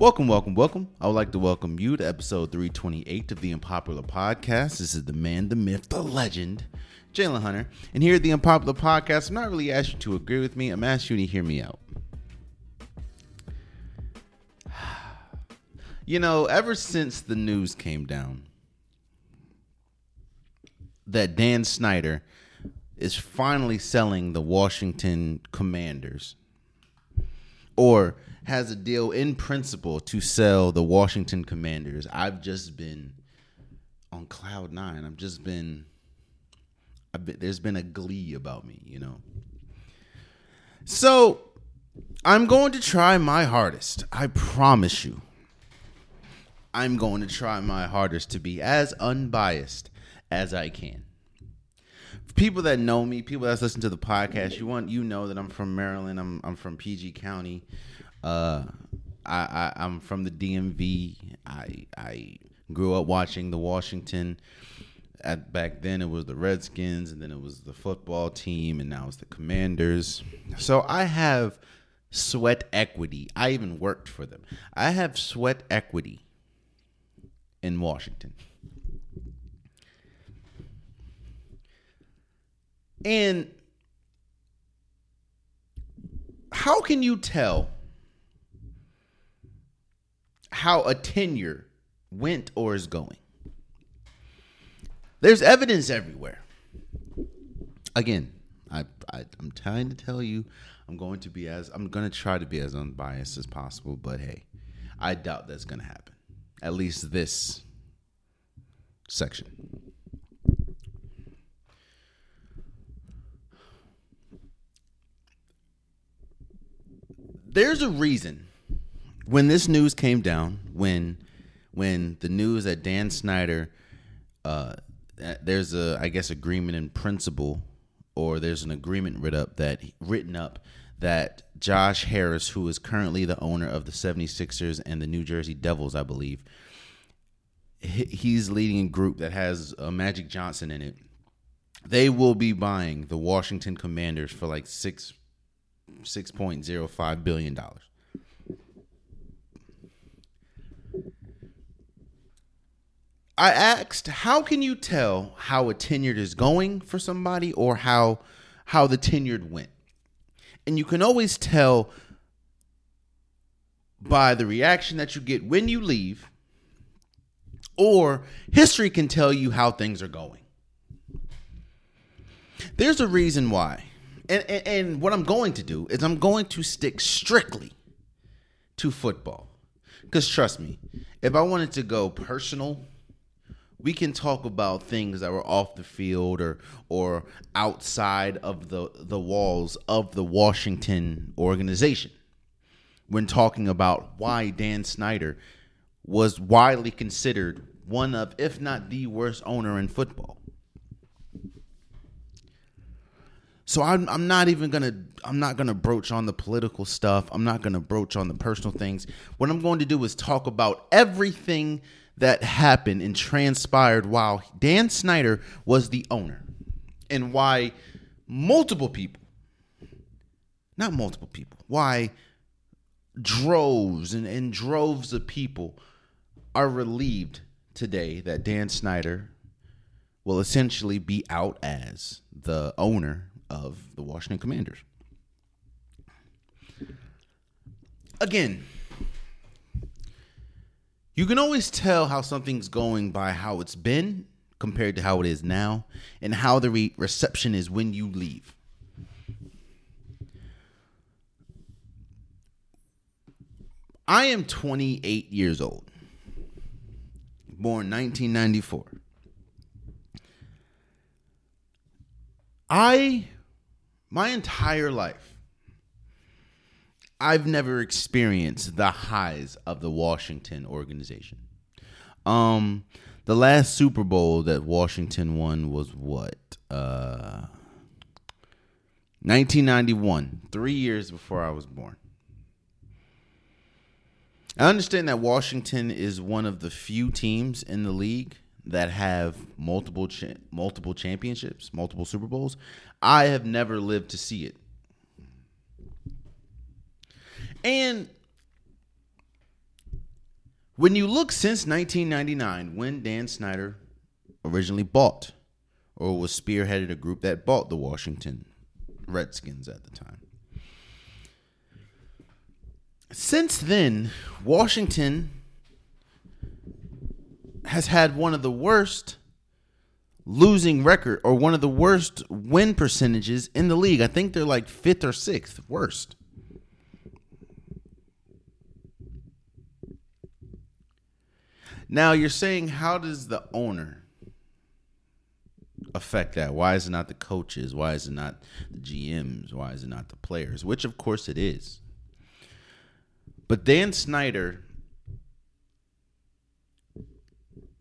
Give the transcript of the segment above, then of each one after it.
Welcome, welcome, welcome. I would like to welcome you to episode 328 of the Unpopular Podcast. This is the man, the myth, the legend, Jalen Hunter. And here at the Unpopular Podcast, I'm not really asking you to agree with me, I'm asking you to hear me out. You know, ever since the news came down that Dan Snyder is finally selling the Washington Commanders or has a deal in principle to sell the Washington Commanders, I've just been on cloud nine. I've just been, I've been there's been a glee about me, you know. So I'm going to try my hardest. I promise you. I'm going to try my hardest to be as unbiased as I can. For people that know me, people that's listened to the podcast, you want you know that I'm from Maryland. I'm I'm from PG County. Uh, I, I I'm from the DMV. I I grew up watching the Washington. At back then, it was the Redskins, and then it was the football team, and now it's the Commanders. So I have sweat equity. I even worked for them. I have sweat equity in Washington. And how can you tell how a tenure went or is going? There's evidence everywhere. Again, I, I am trying to tell you I'm going to be as I'm going to try to be as unbiased as possible, but hey, I doubt that's going to happen. At least this section. There's a reason when this news came down, when when the news that Dan Snyder uh, there's a I guess agreement in principle or there's an agreement written up that written up that Josh Harris, who is currently the owner of the 76ers and the New Jersey Devils, I believe, he's leading a group that has uh, Magic Johnson in it. They will be buying the Washington Commanders for like six six point zero five billion dollars. I asked, how can you tell how a tenured is going for somebody or how how the tenured went? And you can always tell by the reaction that you get when you leave or history can tell you how things are going. There's a reason why. And, and, and, what I'm going to do is I'm going to stick strictly to football. Because trust me, if I wanted to go personal, we can talk about things that were off the field or or outside of the, the walls of the Washington organization. When talking about why Dan Snyder was widely considered one of, if not the worst owner in football. So I'm I'm not even gonna I'm not gonna broach on the political stuff. I'm not gonna broach on the personal things. What I'm going to do is talk about everything that happened and transpired while Dan Snyder was the owner, and why multiple people, not multiple people, why droves and, and droves of people are relieved today that Dan Snyder will essentially be out as the owner of the Washington Commanders. Again, you can always tell how something's going by how it's been compared to how it is now and how the re- reception is when you leave. I am 28 years old born 1994. I, my entire life, I've never experienced the highs of the Washington organization. Um, the last Super Bowl that Washington won was what? Uh, 1991, three years before I was born. I understand that Washington is one of the few teams in the league that have multiple cha- multiple championships, multiple Super Bowls. I have never lived to see it. And When you look since 1999, when Dan Snyder originally bought or was spearheaded a group that bought the Washington Redskins at the time. Since then, Washington has had one of the worst losing record or one of the worst win percentages in the league. I think they're like fifth or sixth worst. Now you're saying how does the owner affect that? Why is it not the coaches? Why is it not the GMs? Why is it not the players? Which of course it is. But Dan Snyder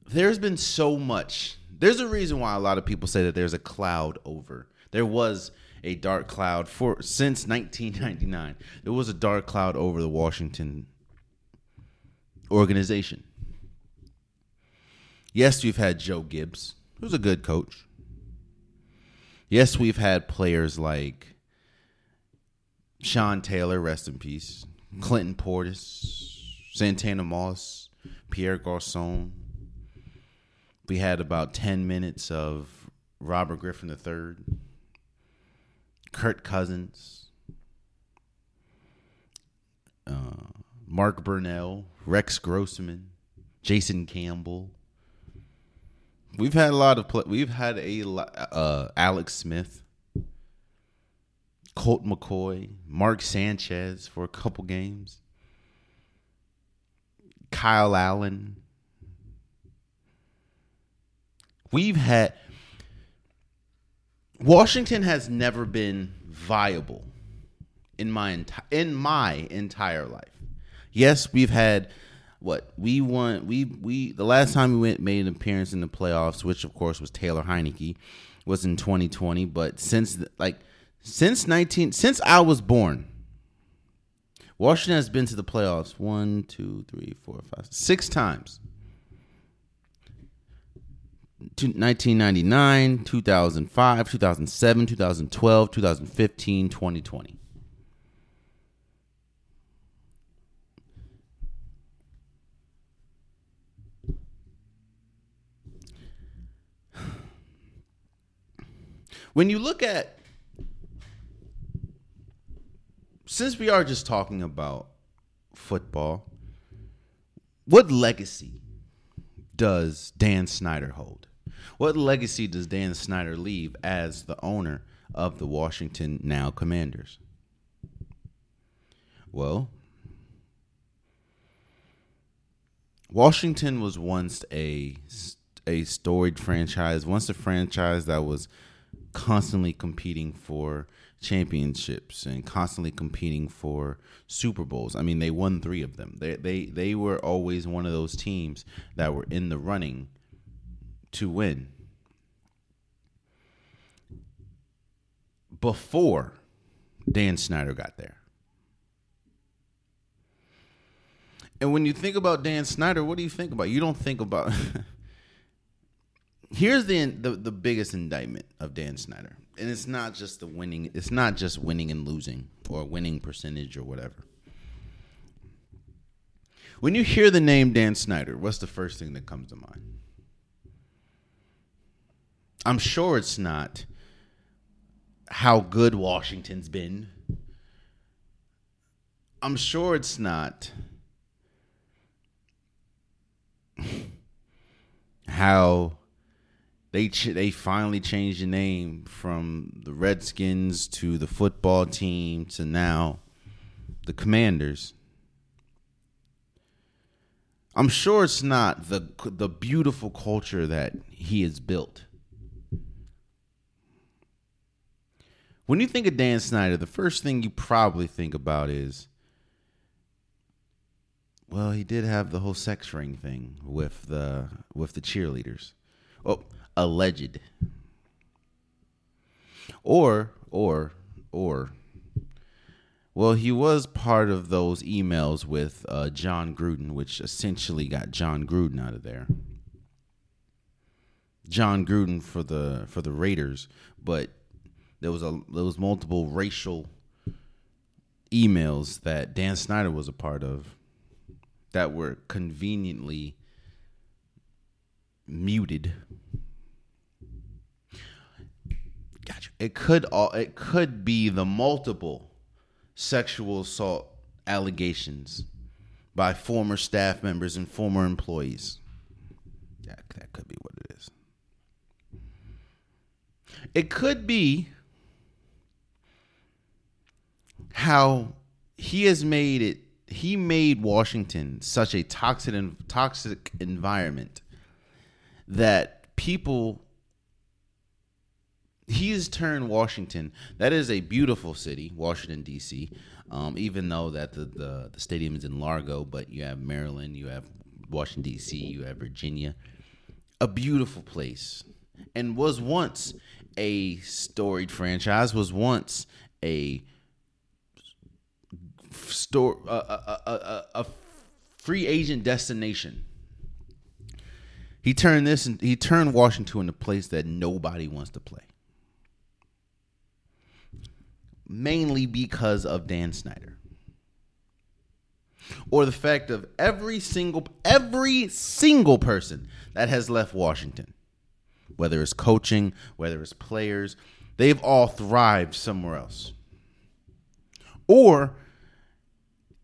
there's been so much. There's a reason why a lot of people say that there's a cloud over. There was a dark cloud for since 1999. There was a dark cloud over the Washington organization. Yes, we've had Joe Gibbs, who's a good coach. Yes, we've had players like Sean Taylor, rest in peace, Clinton Portis, Santana Moss, Pierre Garcon, we had about 10 minutes of Robert Griffin III, Kirk Cousins, uh, Mark Brunell, Rex Grossman, Jason Campbell. We've had a lot of play. We've had a uh, Alex Smith, Colt McCoy, Mark Sanchez for a couple games, Kyle Allen, We've had Washington has never been viable in my enti- in my entire life. Yes, we've had what we won. We we the last time we went made an appearance in the playoffs, which of course was Taylor Heinicke, was in 2020. But since like since 19 since I was born, Washington has been to the playoffs one, two, three, four, five, six times. 1999, 2005, 2007, 2012, 2015, 2020. When you look at, since we are just talking about football, what legacy does Dan Snyder hold? What legacy does Dan Snyder leave as the owner of the Washington now Commanders? Well, Washington was once a a storied franchise, once a franchise that was constantly competing for championships and constantly competing for Super Bowls. I mean, they won 3 of them. They they they were always one of those teams that were in the running to win before Dan Snyder got there. And when you think about Dan Snyder, what do you think about? You don't think about. Here's the, the the biggest indictment of Dan Snyder, and it's not just the winning. It's not just winning and losing or winning percentage or whatever. When you hear the name Dan Snyder, what's the first thing that comes to mind? I'm sure it's not how good Washington's been. I'm sure it's not how they ch- they finally changed the name from the Redskins to the football team to now the Commanders. I'm sure it's not the the beautiful culture that he has built. When you think of Dan Snyder, the first thing you probably think about is, well, he did have the whole sex ring thing with the with the cheerleaders. Oh, alleged. Or or or well, he was part of those emails with uh, Jon Gruden, which essentially got Jon Gruden out of there. Jon Gruden for the for the Raiders, but there was a there was multiple racial emails that Dan Snyder was a part of that were conveniently muted. Gotcha. It could all it could be the multiple sexual assault allegations by former staff members and former employees. That, that could be what it is. It could be how he has made it he made Washington such a toxic toxic environment that people he has turned Washington. That is a beautiful city, Washington D.C. Um, even though that the, the the stadium is in Largo, but you have Maryland, you have Washington D.C., you have Virginia, a beautiful place, and was once a storied franchise. Was once a store a, a, a, a free agent destination. He turned this and he turned Washington into a place that nobody wants to play. Mainly because of Dan Snyder. Or the fact of every single every single person that has left Washington, whether it's coaching, whether it's players, they've all thrived somewhere else. Or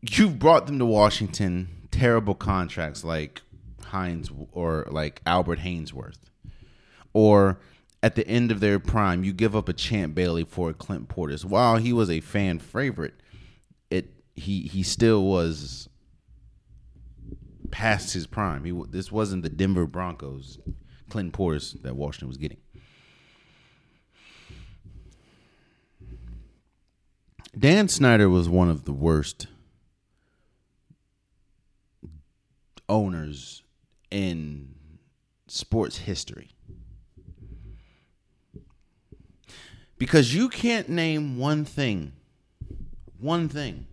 you've brought them to Washington, terrible contracts like Hines or like Albert Haynesworth. Or at the end of their prime, you give up a Champ Bailey for a Clint Portis. While he was a fan favorite, it he he still was past his prime. He this wasn't the Denver Broncos Clint Portis that Washington was getting. Dan Snyder was one of the worst owners in sports history. Because you can't name one thing, one thing,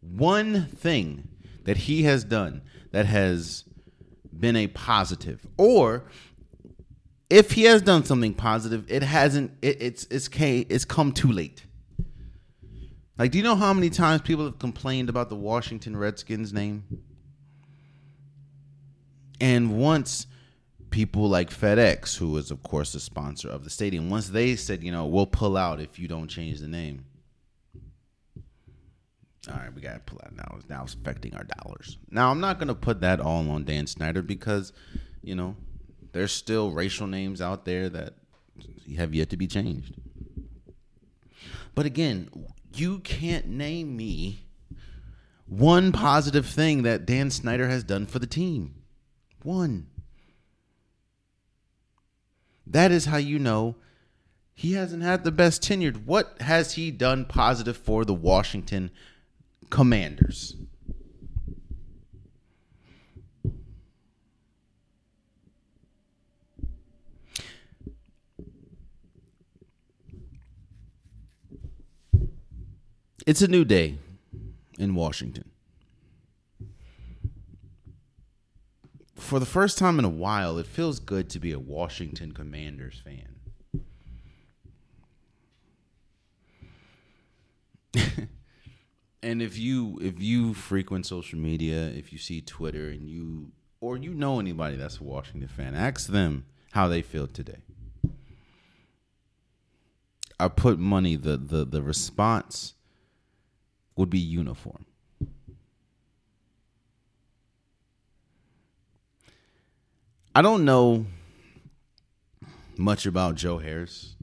one thing that he has done that has been a positive. Or if he has done something positive, it hasn't it, it's it's it's come too late. Like do you know how many times people have complained about the Washington Redskins name? And once people like FedEx, who is of course the sponsor of the stadium, once they said, you know, we'll pull out if you don't change the name. All right, we gotta pull out now. It's Now affecting our dollars. Now I'm not gonna put that all on Dan Snyder because, you know, there's still racial names out there that have yet to be changed. But again, you can't name me one positive thing that Dan Snyder has done for the team. One. That is how you know he hasn't had the best tenured. What has he done positive for the Washington Commanders? It's a new day in Washington. For the first time in a while, it feels good to be a Washington Commanders fan. and if you if you frequent social media, if you see Twitter and you or you know anybody that's a Washington fan, ask them how they feel today. I put money the the the response would be uniform. I don't know much about Joe Harris.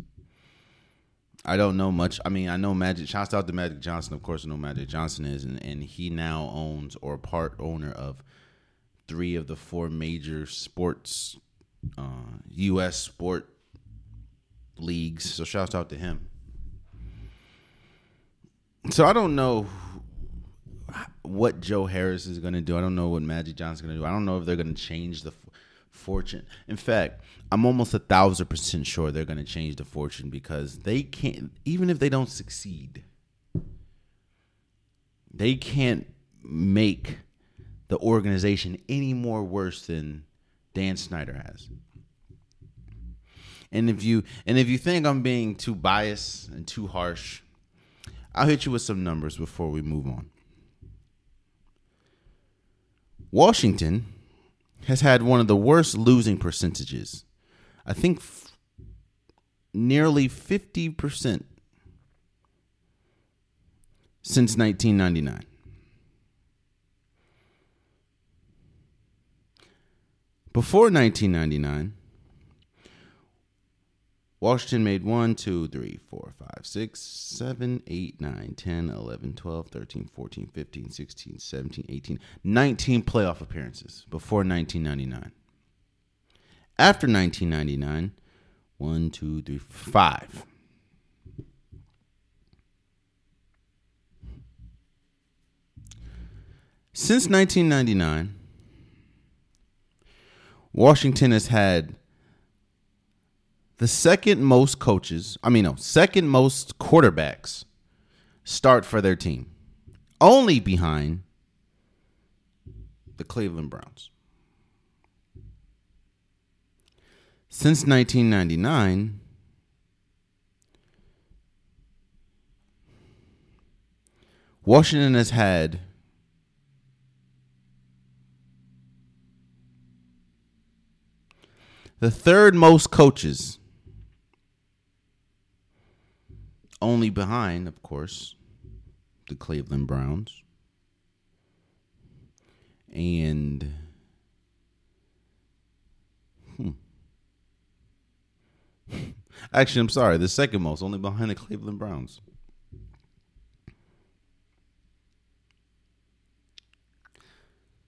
I don't know much. I mean, I know Magic. Shouts out to Magic Johnson. Of course, I know Magic Johnson is, and, and he now owns or part owner of three of the four major sports, uh, U.S. sport leagues. So shouts out to him. So I don't know what Joe Harris is going to do. I don't know what Magic Johnson is going to do. I don't know if they're going to change the fortune. In fact, I'm almost a thousand percent sure they're going to change the fortune because they can't, even if they don't succeed, they can't make the organization any more worse than Dan Snyder has. And if you and if you think I'm being too biased and too harsh, I'll hit you with some numbers before we move on. Washington has had one of the worst losing percentages. I think f- nearly 50% since 1999. Before 1999, Washington made 1, 2, 3, 4, 5, 6, 7, 8, 9, 10, 11, 12, 13, 14, 15, 16, 17, 18, 19 playoff appearances before 1999. After 1999, 1, 2, 3, 5. Since 1999, Washington has had the second most coaches, I mean, no, second most quarterbacks start for their team, only behind the Cleveland Browns. Since 1999, Washington has had the third most coaches only behind, of course, the Cleveland Browns. And hmm. actually, I'm sorry, the second most, only behind the Cleveland Browns.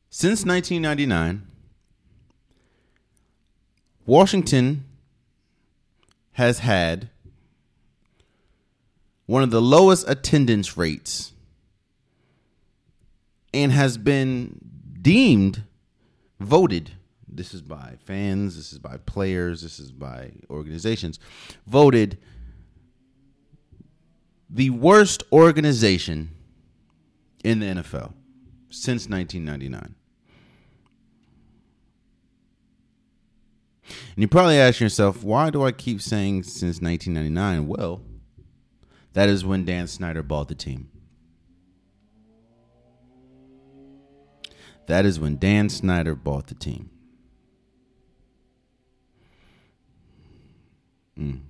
Since 1999, Washington has had one of the lowest attendance rates and has been deemed voted. This is by fans this is by players this is by organizations voted the worst organization in the NFL since 1999 and you probably ask yourself why do I keep saying since 1999 well that is when Dan Snyder bought the team. That is when Dan Snyder bought the team. Mm.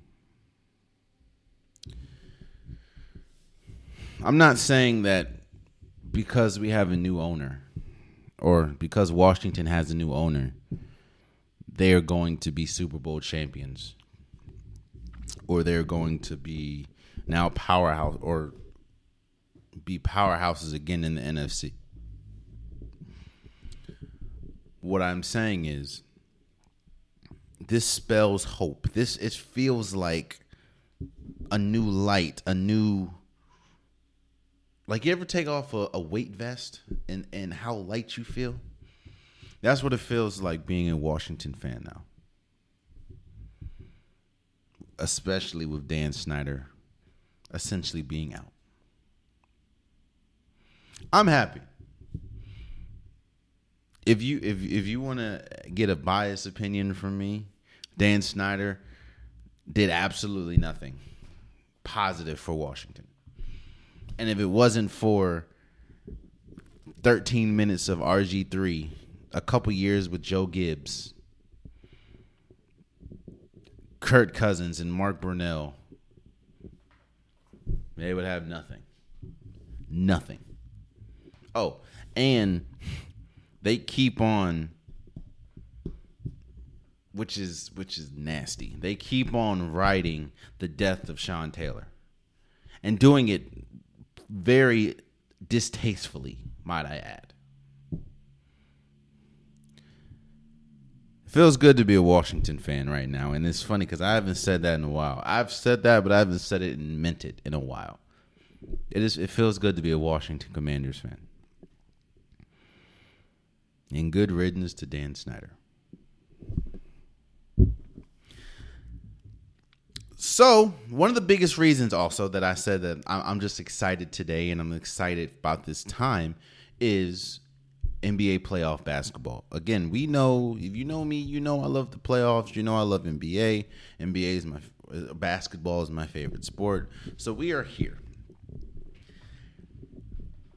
I'm not saying that because we have a new owner or because Washington has a new owner, they are going to be Super Bowl champions or they're going to be now powerhouse or be powerhouses again in the NFC. What I'm saying is this spells hope. This it feels like a new light, a new like you ever take off a, a weight vest and and how light you feel? That's what it feels like being a Washington fan now. Especially with Dan Snyder essentially being out. I'm happy. If you if if you want to get a biased opinion from me, Dan Snyder did absolutely nothing positive for Washington. And if it wasn't for 13 minutes of RG3, a couple years with Joe Gibbs, Kirk Cousins and Mark Brunell, they would have nothing. Nothing. Oh, and they keep on which is which is nasty. They keep on writing the death of Sean Taylor and doing it very distastefully, might I add. It feels good to be a Washington fan right now, and it's funny because I haven't said that in a while. I've said that, but I haven't said it and meant it in a while. It is. It feels good to be a Washington Commanders fan. And good riddance to Dan Snyder. So, one of the biggest reasons also that I said that I'm just excited today and I'm excited about this time is NBA playoff basketball. Again, we know if you know me, you know I love the playoffs. You know I love NBA. NBA is my basketball is my favorite sport. So we are here.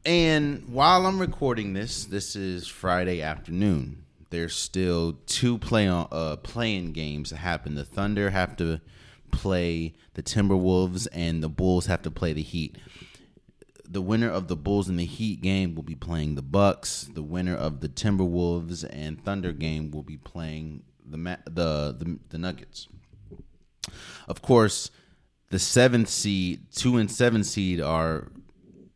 And while I'm recording this, this is Friday afternoon. There's still two play on uh playing games that happen. The Thunder have to play the Timberwolves and the Bulls have to play the Heat. The winner of the Bulls and the Heat game will be playing the Bucks. The winner of the Timberwolves and Thunder game will be playing the the the, the Nuggets. Of course, the seventh seed, two and seven seed are,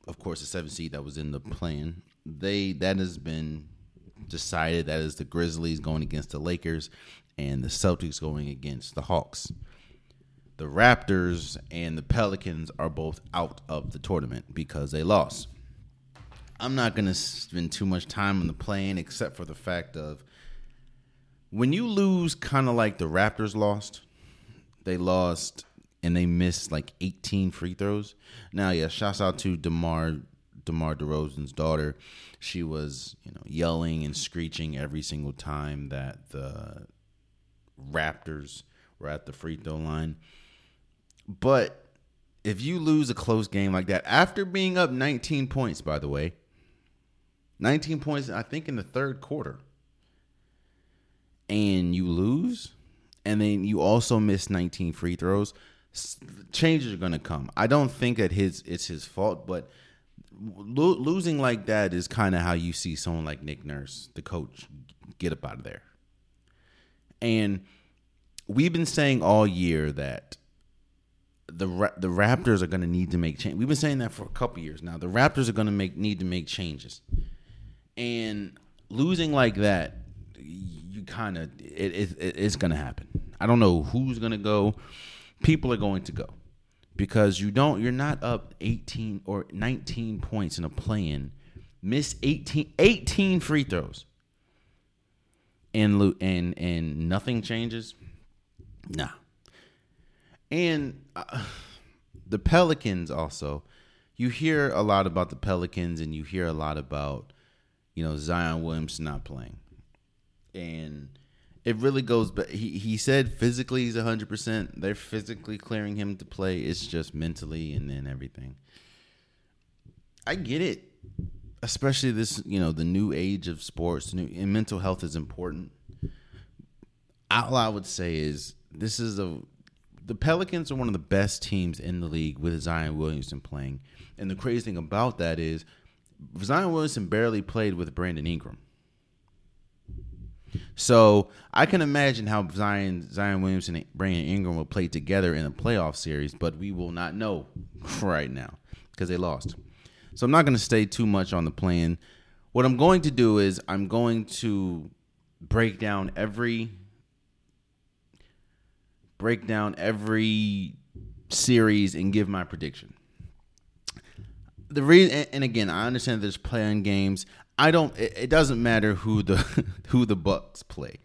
of course, the seventh seed that was in the plan. They that has been decided. That is the Grizzlies going against the Lakers, and the Celtics going against the Hawks. The Raptors and the Pelicans are both out of the tournament because they lost. I'm not going to spend too much time on the plane except for the fact of when you lose kind of like the Raptors lost, they lost and they missed like 18 free throws. Now, yeah, shouts out to DeMar DeMar DeRozan's daughter. She was, you know, yelling and screeching every single time that the Raptors were at the free throw line. But if you lose a close game like that after being up 19 points, by the way, 19 points, I think, in the third quarter, and you lose, and then you also miss 19 free throws, changes are going to come. I don't think that his it's his fault, but lo- losing like that is kind of how you see someone like Nick Nurse, the coach, get up out of there. And we've been saying all year that the the Raptors are going to need to make change. We've been saying that for a couple years now. The Raptors are going to make need to make changes, and losing like that, you kind of it, it, it's going to happen. I don't know who's going to go. People are going to go because you don't. You're not up 18 or 19 points in a play-in. Miss 18 18 free throws, and and and nothing changes. Nah and uh, the Pelicans also. You hear a lot about the Pelicans, and you hear a lot about you know Zion Williams not playing, and it really goes. But he he said physically he's hundred percent. They're physically clearing him to play. It's just mentally and then everything. I get it, especially this you know the new age of sports. New and mental health is important. All I would say is this is a the Pelicans are one of the best teams in the league with Zion Williamson playing. And the crazy thing about that is Zion Williamson barely played with Brandon Ingram. So I can imagine how Zion Zion Williamson and Brandon Ingram will play together in a playoff series, but we will not know right now because they lost. So I'm not going to stay too much on the plan. What I'm going to do is I'm going to break down every break down every series and give my prediction. The reason, and again, I understand there's playing games. I don't. It, doesn't matter who the who the Bucks play.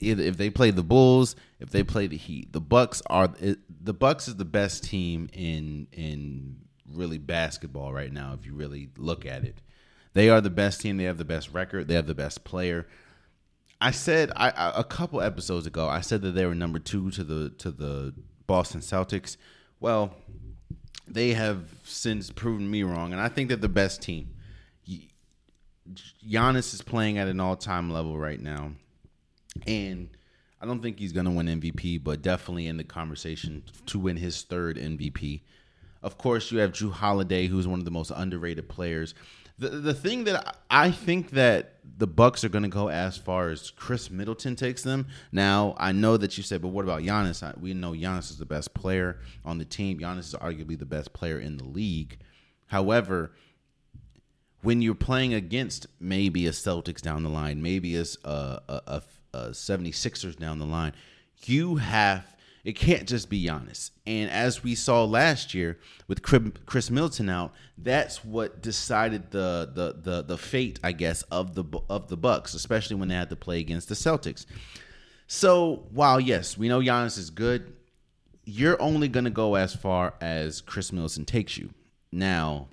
Either if they play the Bulls, if they play the Heat, the Bucks are the Bucks is the best team in in really basketball right now. If you really look at it, they are the best team. They have the best record. They have the best player. I said I, I, a couple episodes ago. I said that they were number two to the to the Boston Celtics. Well, they have since proven me wrong, and I think they're the best team. Giannis is playing at an all time level right now, and I don't think he's going to win MVP, but definitely in the conversation to win his third MVP. Of course, you have Jrue Holiday, who's one of the most underrated players. The the thing that I think that the Bucks are going to go as far as Khris Middleton takes them. Now I know that you said, but what about Giannis? We know Giannis is the best player on the team. Giannis is arguably the best player in the league. However, when you're playing against maybe a Celtics down the line, maybe a, a, a, a 76ers down the line, you have it can't just be Giannis. And as we saw last year with Khris Middleton out, that's what decided the the the the fate, I guess, of the of the Bucks, especially when they had to play against the Celtics. So while yes, we know Giannis is good, you're only going to go as far as Khris Middleton takes you. Now,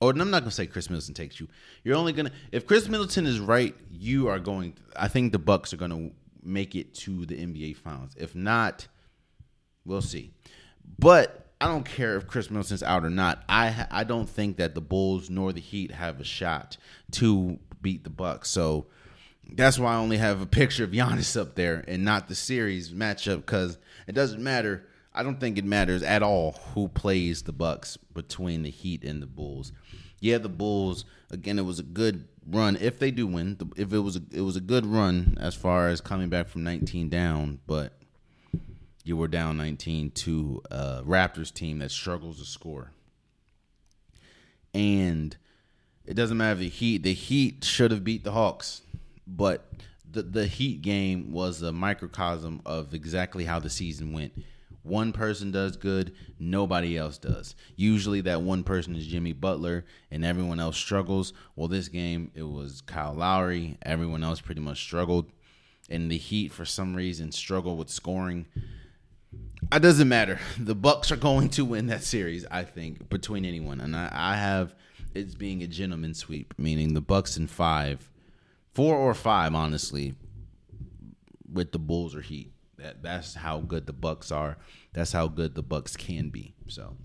oh, or I'm not going to say Khris Middleton takes you. You're only to if Chris Middleton is right, you are going. I think the Bucks are going to make it to the NBA Finals. If not, we'll see. But I don't care if Khris Middleton's out or not. I I don't think that the Bulls nor the Heat have a shot to beat the Bucks. So that's why I only have a picture of Giannis up there and not the series matchup because it doesn't matter. I don't think it matters at all who plays the Bucks between the Heat and the Bulls. Yeah, the Bulls again. It was a good run if they do win. If it was a, it was a good run as far as coming back from 19 down, but you were down 19 to a Raptors team that struggles to score. And it doesn't matter the Heat. The Heat should have beat the Hawks, but the the Heat game was a microcosm of exactly how the season went. One person does good, nobody else does. Usually that one person is Jimmy Butler and everyone else struggles. Well, this game it was Kyle Lowry, everyone else pretty much struggled. And the Heat for some reason struggle with scoring. It doesn't matter. The Bucks are going to win that series, I think, between anyone. And I, I have it's being a gentleman sweep, meaning the Bucks in five, four or five, honestly, with the Bulls or Heat. That that's how good the Bucks are. That's how good the Bucks can be. So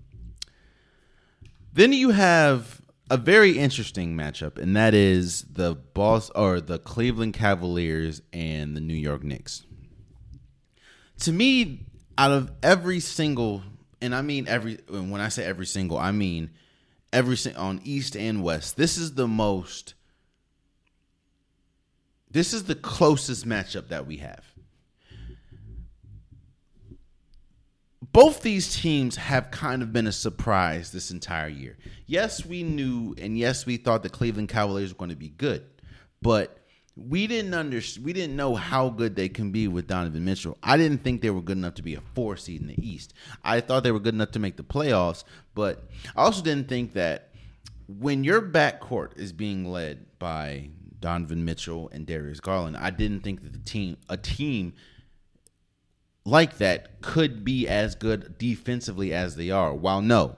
then you have a very interesting matchup, and that is the boss or the Cleveland Cavaliers and the New York Knicks. To me, out of every single, and I mean every, when I say every single, I mean every on East and West. This is the most. This is the closest matchup that we have. Both these teams have kind of been a surprise this entire year. Yes, we knew, and yes, we thought the Cleveland Cavaliers were going to be good, but we didn't under we didn't know how good they can be with Donovan Mitchell. I didn't think they were good enough to be a four seed in the East. I thought they were good enough to make the playoffs, but I also didn't think that when your backcourt is being led by Donovan Mitchell and Darius Garland, I didn't think that the team a team like that could be as good defensively as they are. While no,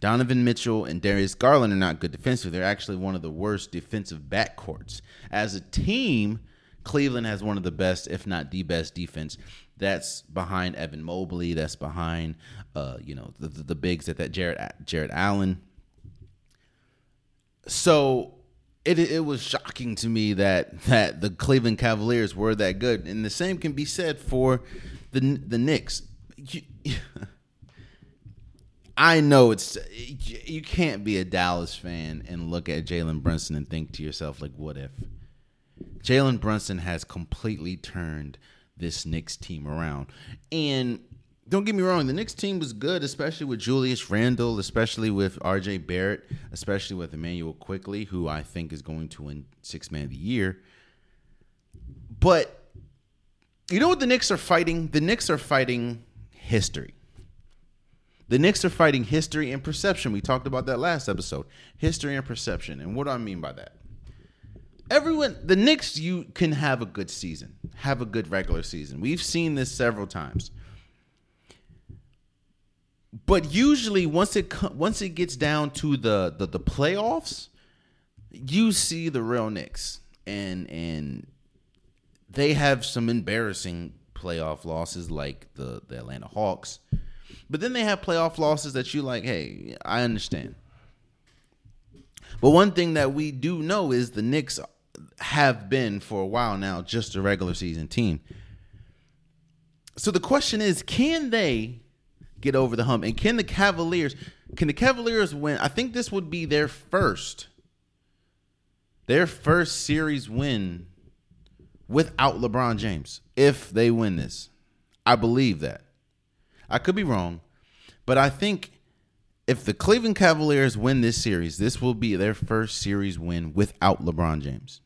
Donovan Mitchell and Darius Garland are not good defensively. They're actually one of the worst defensive backcourts. As a team, Cleveland has one of the best, if not the best, defense. That's behind Evan Mobley. That's behind, uh, you know, the, the, the bigs at that Jarrett Jarrett Allen. So it it was shocking to me that that the Cleveland Cavaliers were that good, and the same can be said for the the Knicks. You, I know it's you can't be a Dallas fan and look at Jalen Brunson and think to yourself like, what if? Jalen Brunson has completely turned this Knicks team around, and don't get me wrong, the Knicks team was good, especially with Julius Randle, especially with RJ Barrett, especially with Immanuel Quickley, who I think is going to win six man of the year. But you know what the Knicks are fighting? The Knicks are fighting history. The Knicks are fighting history and perception. We talked about that last episode. History and perception. And what do I mean by that? Everyone, the Knicks, you can have a good season, have a good regular season. We've seen this several times but usually once it once it gets down to the, the the playoffs, you see the real Knicks and and they have some embarrassing playoff losses like the the Atlanta Hawks. But then they have playoff losses that you like, hey, I understand. But one thing that we do know is the Knicks have been for a while now just a regular season team. So the question is, can they get over the hump. And can the Cavaliers can the Cavaliers win? I think this would be their first their first series win without LeBron James if they win this. I believe that. I could be wrong, but I think if the Cleveland Cavaliers win this series, this will be their first series win without LeBron James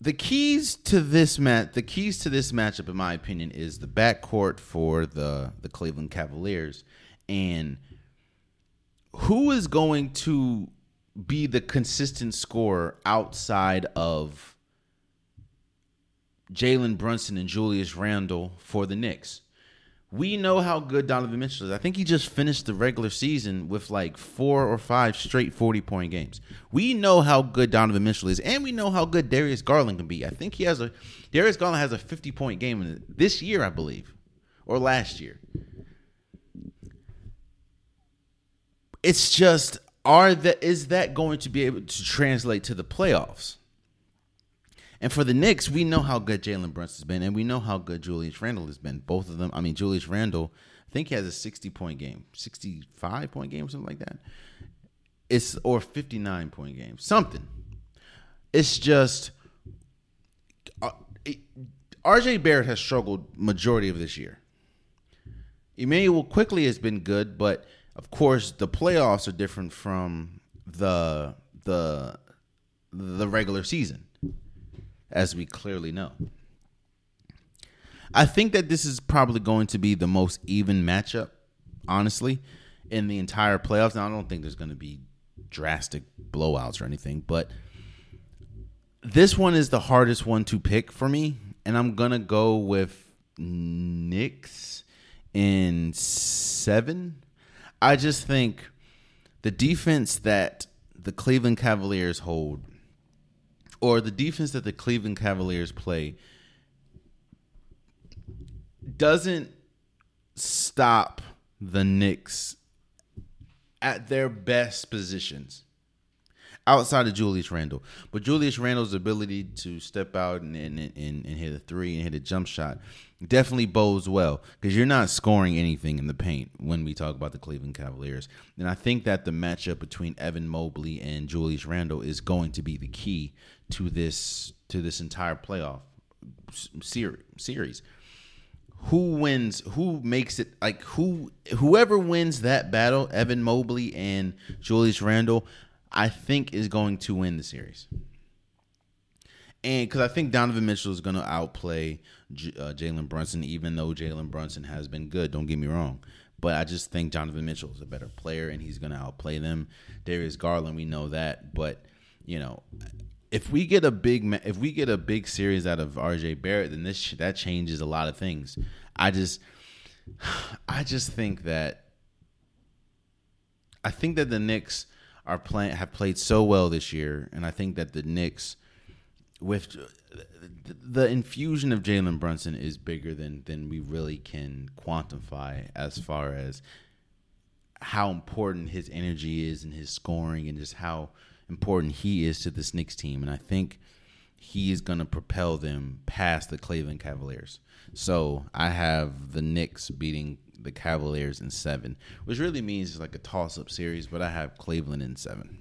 the keys to this match, the keys to this matchup, in my opinion, is the backcourt for the the Cleveland Cavaliers, and who is going to be the consistent scorer outside of Jalen Brunson and Julius Randle for the Knicks we know how good Donovan Mitchell is. I think he just finished the regular season with like four or five straight 40 point games. We know how good Donovan Mitchell is, and we know how good Darius Garland can be. I think he has a Darius Garland has a 50 point game this year, I believe, or last year. It's just are that is that going to be able to translate to the playoffs? And for the Knicks, we know how good Jalen Brunson's been, and we know how good Julius Randle has been. Both of them. I mean, Julius Randle, I think he has a sixty-point game, sixty-five point game, or something like that. It's or fifty-nine point game, something. It's just uh, it, RJ Barrett has struggled majority of this year. Immanuel Quickley has been good, but of course the playoffs are different from the the the regular season, as we clearly know. I think that this is probably going to be the most even matchup, honestly, in the entire playoffs. Now I don't think there's going to be drastic blowouts or anything, but this one is the hardest one to pick for me, and I'm gonna go with Knicks in seven. I just think the defense that the Cleveland Cavaliers hold, or the defense that the Cleveland Cavaliers play, doesn't stop the Knicks at their best positions outside of Julius Randle. But Julius Randle's ability to step out and, and, and, and hit a three and hit a jump shot definitely bodes well because you're not scoring anything in the paint when we talk about the Cleveland Cavaliers. And I think that the matchup between Evan Mobley and Julius Randle is going to be the key to this to this entire playoff series. Who wins? Who makes it? Like who? Whoever wins that battle, Evan Mobley and Julius Randle, I think is going to win the series. And because I think Donovan Mitchell is going to outplay J- uh, Jalen Brunson, even though Jalen Brunson has been good. Don't get me wrong. But I just think Donovan Mitchell is a better player and he's going to outplay them. Darius Garland, we know that. But, you know, if we get a big if we get a big series out of RJ Barrett, then this that changes a lot of things. I just I just think that I think that the Knicks are playing have played so well this year, and I think that the Knicks with the infusion of Jalen Brunson is bigger than than we really can quantify as far as how important his energy is and his scoring and just how important he is to this Knicks team. And I think he is going to propel them past the Cleveland Cavaliers. So I have the Knicks beating the Cavaliers in seven, which really means it's like a toss up series, but I have Cleveland in seven.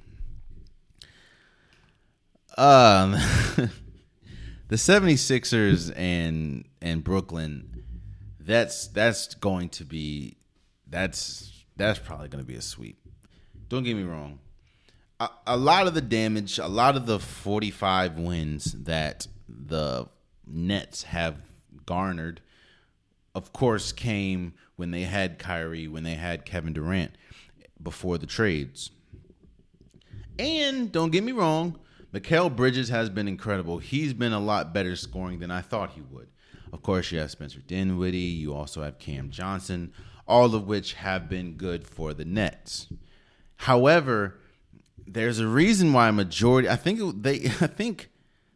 Um, the 76ers and and Brooklyn, that's that's going to be that's that's probably going to be a sweep. Don't get me wrong. A, lot of the damage, a lot of the 45 wins that the Nets have garnered, of course, came when they had Kyrie, when they had Kevin Durant before the trades. And don't get me wrong, Mikal Bridges has been incredible. He's been a lot better scoring than I thought he would. Of course, you have Spencer Dinwiddie. You also have Cam Johnson, all of which have been good for the Nets. However, there's a reason why a majority. I think they. I think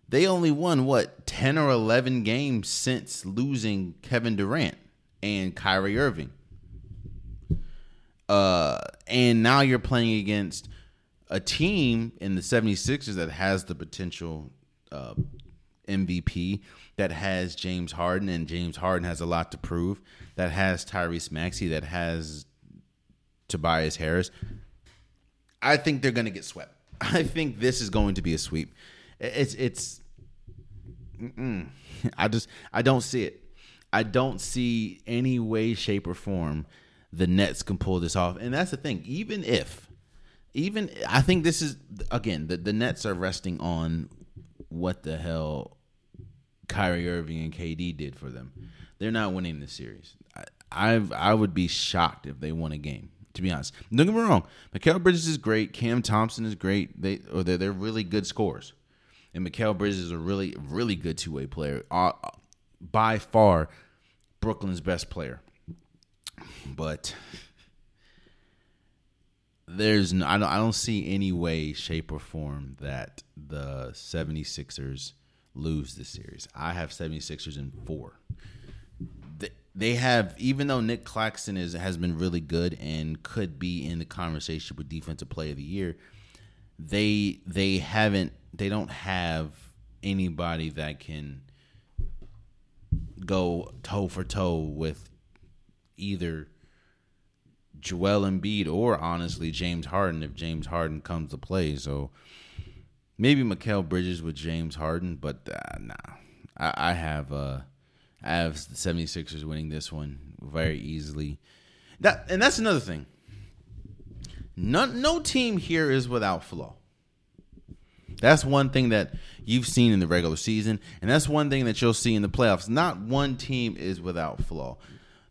they only won what ten or eleven games since losing Kevin Durant and Kyrie Irving. Uh, and now you're playing against a team in the 76ers that has the potential uh, MVP, that has James Harden, and James Harden has a lot to prove, that has Tyrese Maxey, that has Tobias Harris. I think they're going to get swept. I think this is going to be a sweep. It's it's. I just I don't see it. I don't see any way, shape, or form the Nets can pull this off. And that's the thing. Even if, even I think this is again the the Nets are resting on what the hell Kyrie Irving and KD did for them. They're not winning the series. I I've, I would be shocked if they won a game. To be honest, don't get me wrong. Mikal Bridges is great. Cam Thompson is great. They or they're, they're really good scores, and Mikal Bridges is a really really good two way player. Uh, by far Brooklyn's best player. But there's no, I don't I don't see any way shape or form that the 76ers lose this series. I have 76ers in 4. The, they have even though Nick Claxton is has been really good and could be in the conversation with defensive player of the year, they they haven't they don't have anybody that can go toe for toe with either Joel Embiid or honestly James Harden if James Harden comes to play. So maybe Mikal Bridges with James Harden, but uh, nah. I, I have uh I have the 76ers winning this one very easily. That and that's another thing. No, no team here is without flaw. That's one thing that you've seen in the regular season, and that's one thing that you'll see in the playoffs. Not one team is without flaw.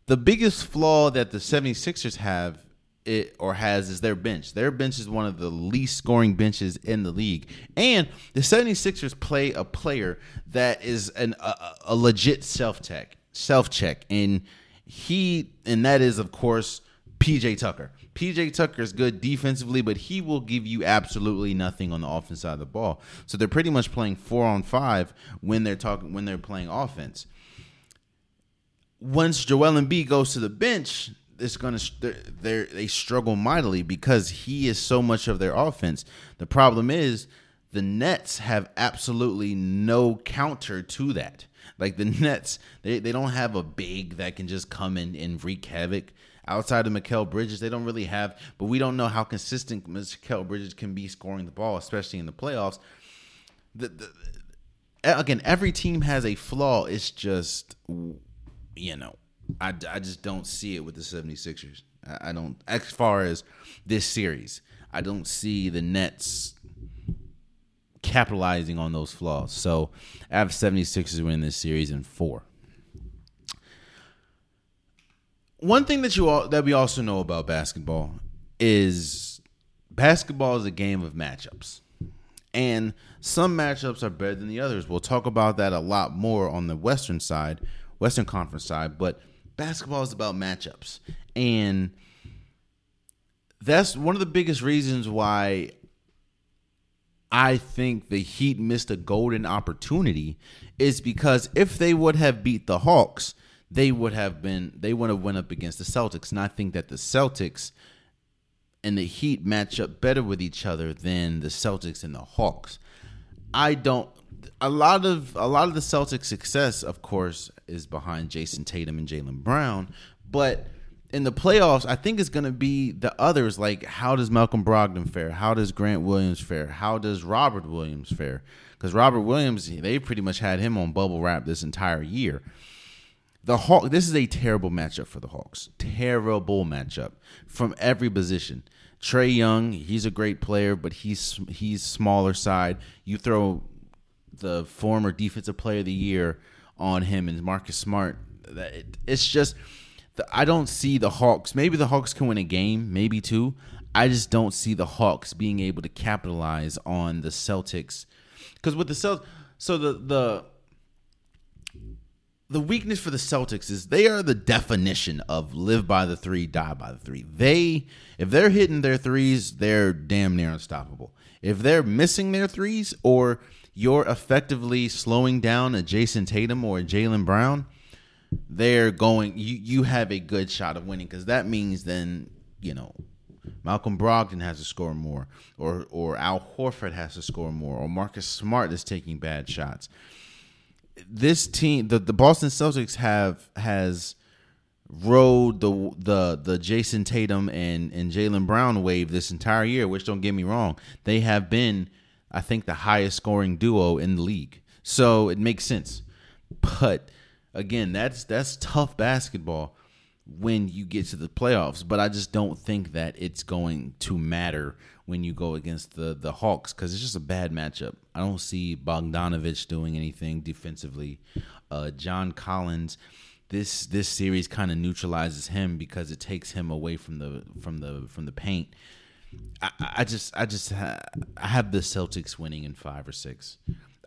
The biggest flaw that the 76ers have it or has is their bench. Their bench is one of the least scoring benches in the league. And the 76ers play a player that is an, a, a legit self-check, self-check. And he and that is of course PJ Tucker. PJ Tucker is good defensively, but he will give you absolutely nothing on the offense side of the ball. So they're pretty much playing 4 on 5 when they're talking when they're playing offense. Once Joel Embiid goes to the bench, it's gonna they they struggle mightily because he is so much of their offense. The problem is the Nets have absolutely no counter to that. Like the Nets, they, they don't have a big that can just come in and wreak havoc. Outside of Mikal Bridges, they don't really have, but we don't know how consistent Mikal Bridges can be scoring the ball, especially in the playoffs. The, the, again, every team has a flaw. It's just, you know, I, I just don't see it with the 76ers. I, I don't, as far as this series, I don't see the Nets capitalizing on those flaws. So I have 76ers winning this series in four. One thing that you all that we also know about basketball is basketball is a game of matchups. And some matchups are better than the others. We'll talk about that a lot more on the Western side, Western Conference side, but basketball is about matchups. And that's one of the biggest reasons why I think the Heat missed a golden opportunity is because if they would have beat the Hawks, they would have been they would have went up against the Celtics. And I think that the Celtics and the Heat match up better with each other than the Celtics and the Hawks. I don't a lot of a lot of the Celtics success, of course, is behind Jayson Tatum and Jaylen Brown, but in the playoffs, I think it's going to be the others. Like, how does Malcolm Brogdon fare? How does Grant Williams fare? How does Robert Williams fare? Because Robert Williams, they pretty much had him on bubble wrap this entire year. The Hawk. This is a terrible matchup for the Hawks. Terrible matchup from every position. Trae Young, he's a great player, but he's he's smaller side. You throw the former defensive player of the year on him and Marcus Smart. It's just I don't see the Hawks. Maybe the Hawks can win a game, maybe two. I just don't see the Hawks being able to capitalize on the Celtics because with the Celtics, so the the the weakness for the Celtics is they are the definition of live by the three, die by the three. They if they're hitting their threes, they're damn near unstoppable. If they're missing their threes or you're effectively slowing down a Jayson Tatum or a Jaylen Brown, they're going you you have a good shot of winning because that means then you know Malcolm Brogdon has to score more, or or Al Horford has to score more, or Marcus Smart is taking bad shots. This team, the, the Boston Celtics have has rode the the the Jayson Tatum and and Jaylen Brown wave this entire year. Which don't get me wrong, they have been, I think, the highest scoring duo in the league. So it makes sense, but again, that's that's tough basketball when you get to the playoffs. But I just don't think that it's going to matter when you go against the the Hawks because it's just a bad matchup. I don't see Bogdanovic doing anything defensively. Uh, John Collins, this this series kind of neutralizes him because it takes him away from the from the from the paint. I, I just I just ha- I have the Celtics winning in five or six.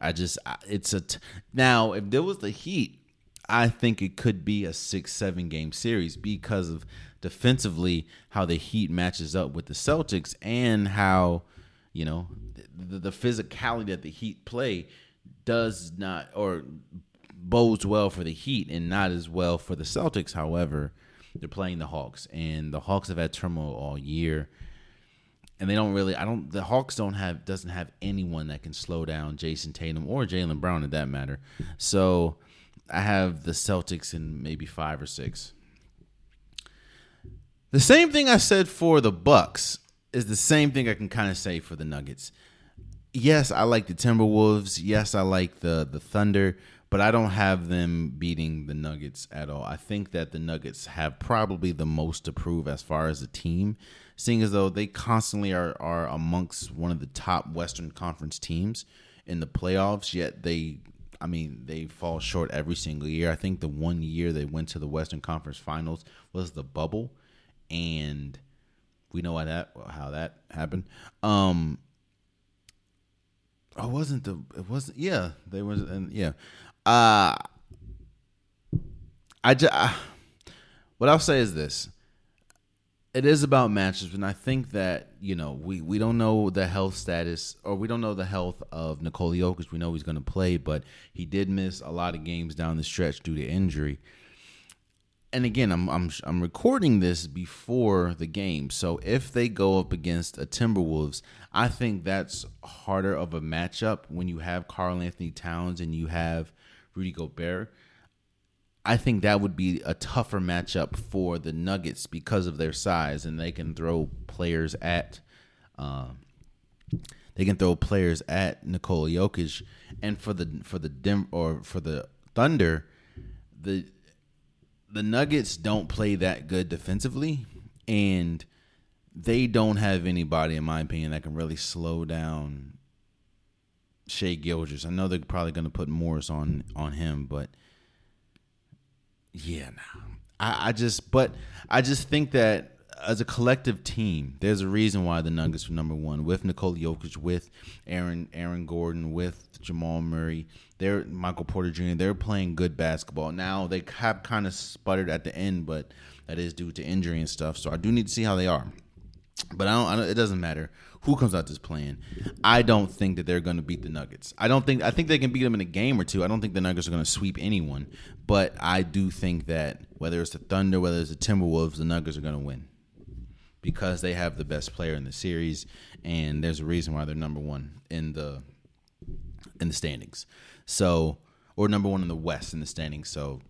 I just it's a t- now if there was the Heat I think it could be a six, seven game series because of defensively how the Heat matches up with the Celtics and how, you know, the, the physicality that the Heat play does not, or bodes well for the Heat and not as well for the Celtics. However, they're playing the Hawks, and the Hawks have had turmoil all year. And they don't really. I don't. The Hawks don't have doesn't have anyone that can slow down Jayson Tatum or Jaylen Brown, in that matter. So I have the Celtics in maybe five or six. The same thing I said for the Bucks is the same thing I can kind of say for the Nuggets. Yes, I like the Timberwolves. Yes, I like the the Thunder, but I don't have them beating the Nuggets at all. I think that the Nuggets have probably the most to prove as far as a team, seeing as though they constantly are are amongst one of the top Western Conference teams in the playoffs, yet they I mean, they fall short every single year. I think the one year they went to the Western Conference Finals was the bubble, and we know how that how that happened. Um, oh, wasn't the it wasn't yeah they was and yeah, uh, I just uh, what I'll say is this: it is about matchups, and I think that you know we we don't know the health status or we don't know the health of Nikola Jokic. We know he's going to play, but he did miss a lot of games down the stretch due to injury. And again, I'm I'm I'm recording this before the game, so if they go up against a Timberwolves, I think that's harder of a matchup when you have Karl-Anthony Towns and you have Rudy Gobert I think that would be a tougher matchup for the Nuggets because of their size, and they can throw players at, um, they can throw players at Nikola Jokic, and for the for the Dim or for the Thunder, the the Nuggets don't play that good defensively, and they don't have anybody, in my opinion, that can really slow down Shai Gilgeous. I know they're probably going to put Morris on on him, but yeah, no. I, I just, but I just think that as a collective team, there's a reason why the Nuggets were number one with Nikola Jokic, with Aaron Aaron Gordon, with Jamal Murray. They're Michael Porter Jr. They're playing good basketball. Now they have kind of sputtered at the end, but that is due to injury and stuff. So I do need to see how they are. But I don't, I don't, It doesn't matter who comes out this playing. I don't think that they're going to beat the Nuggets. I don't think. I think they can beat them in a game or two. I don't think the Nuggets are going to sweep anyone. But I do think that whether it's the Thunder, whether it's the Timberwolves, the Nuggets are going to win because they have the best player in the series, and there's a reason why they're number one in the in the standings. So, or number one in the West in the standings. So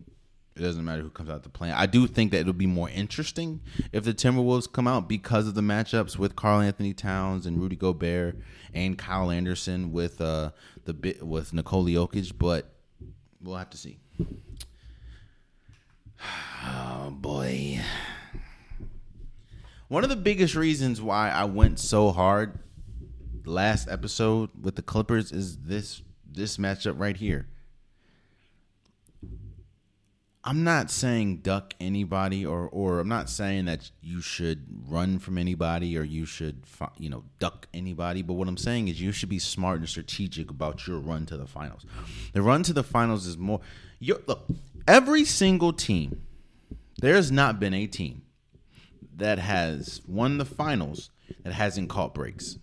it doesn't matter who comes out to play. I do think that it'll be more interesting if the Timberwolves come out because of the matchups with Karl-Anthony Towns and Rudy Gobert and Kyle Anderson with uh the bit with Nikola Jokic, but we'll have to see. Oh boy. One of the biggest reasons why I went so hard last episode with the Clippers is this this matchup right here. I'm not saying duck anybody or or I'm not saying that you should run from anybody or you should you know duck anybody but what I'm saying is you should be smart and strategic about your run to the finals. The run to the finals is more look every single team there's not been a team that has won the finals that hasn't caught breaks.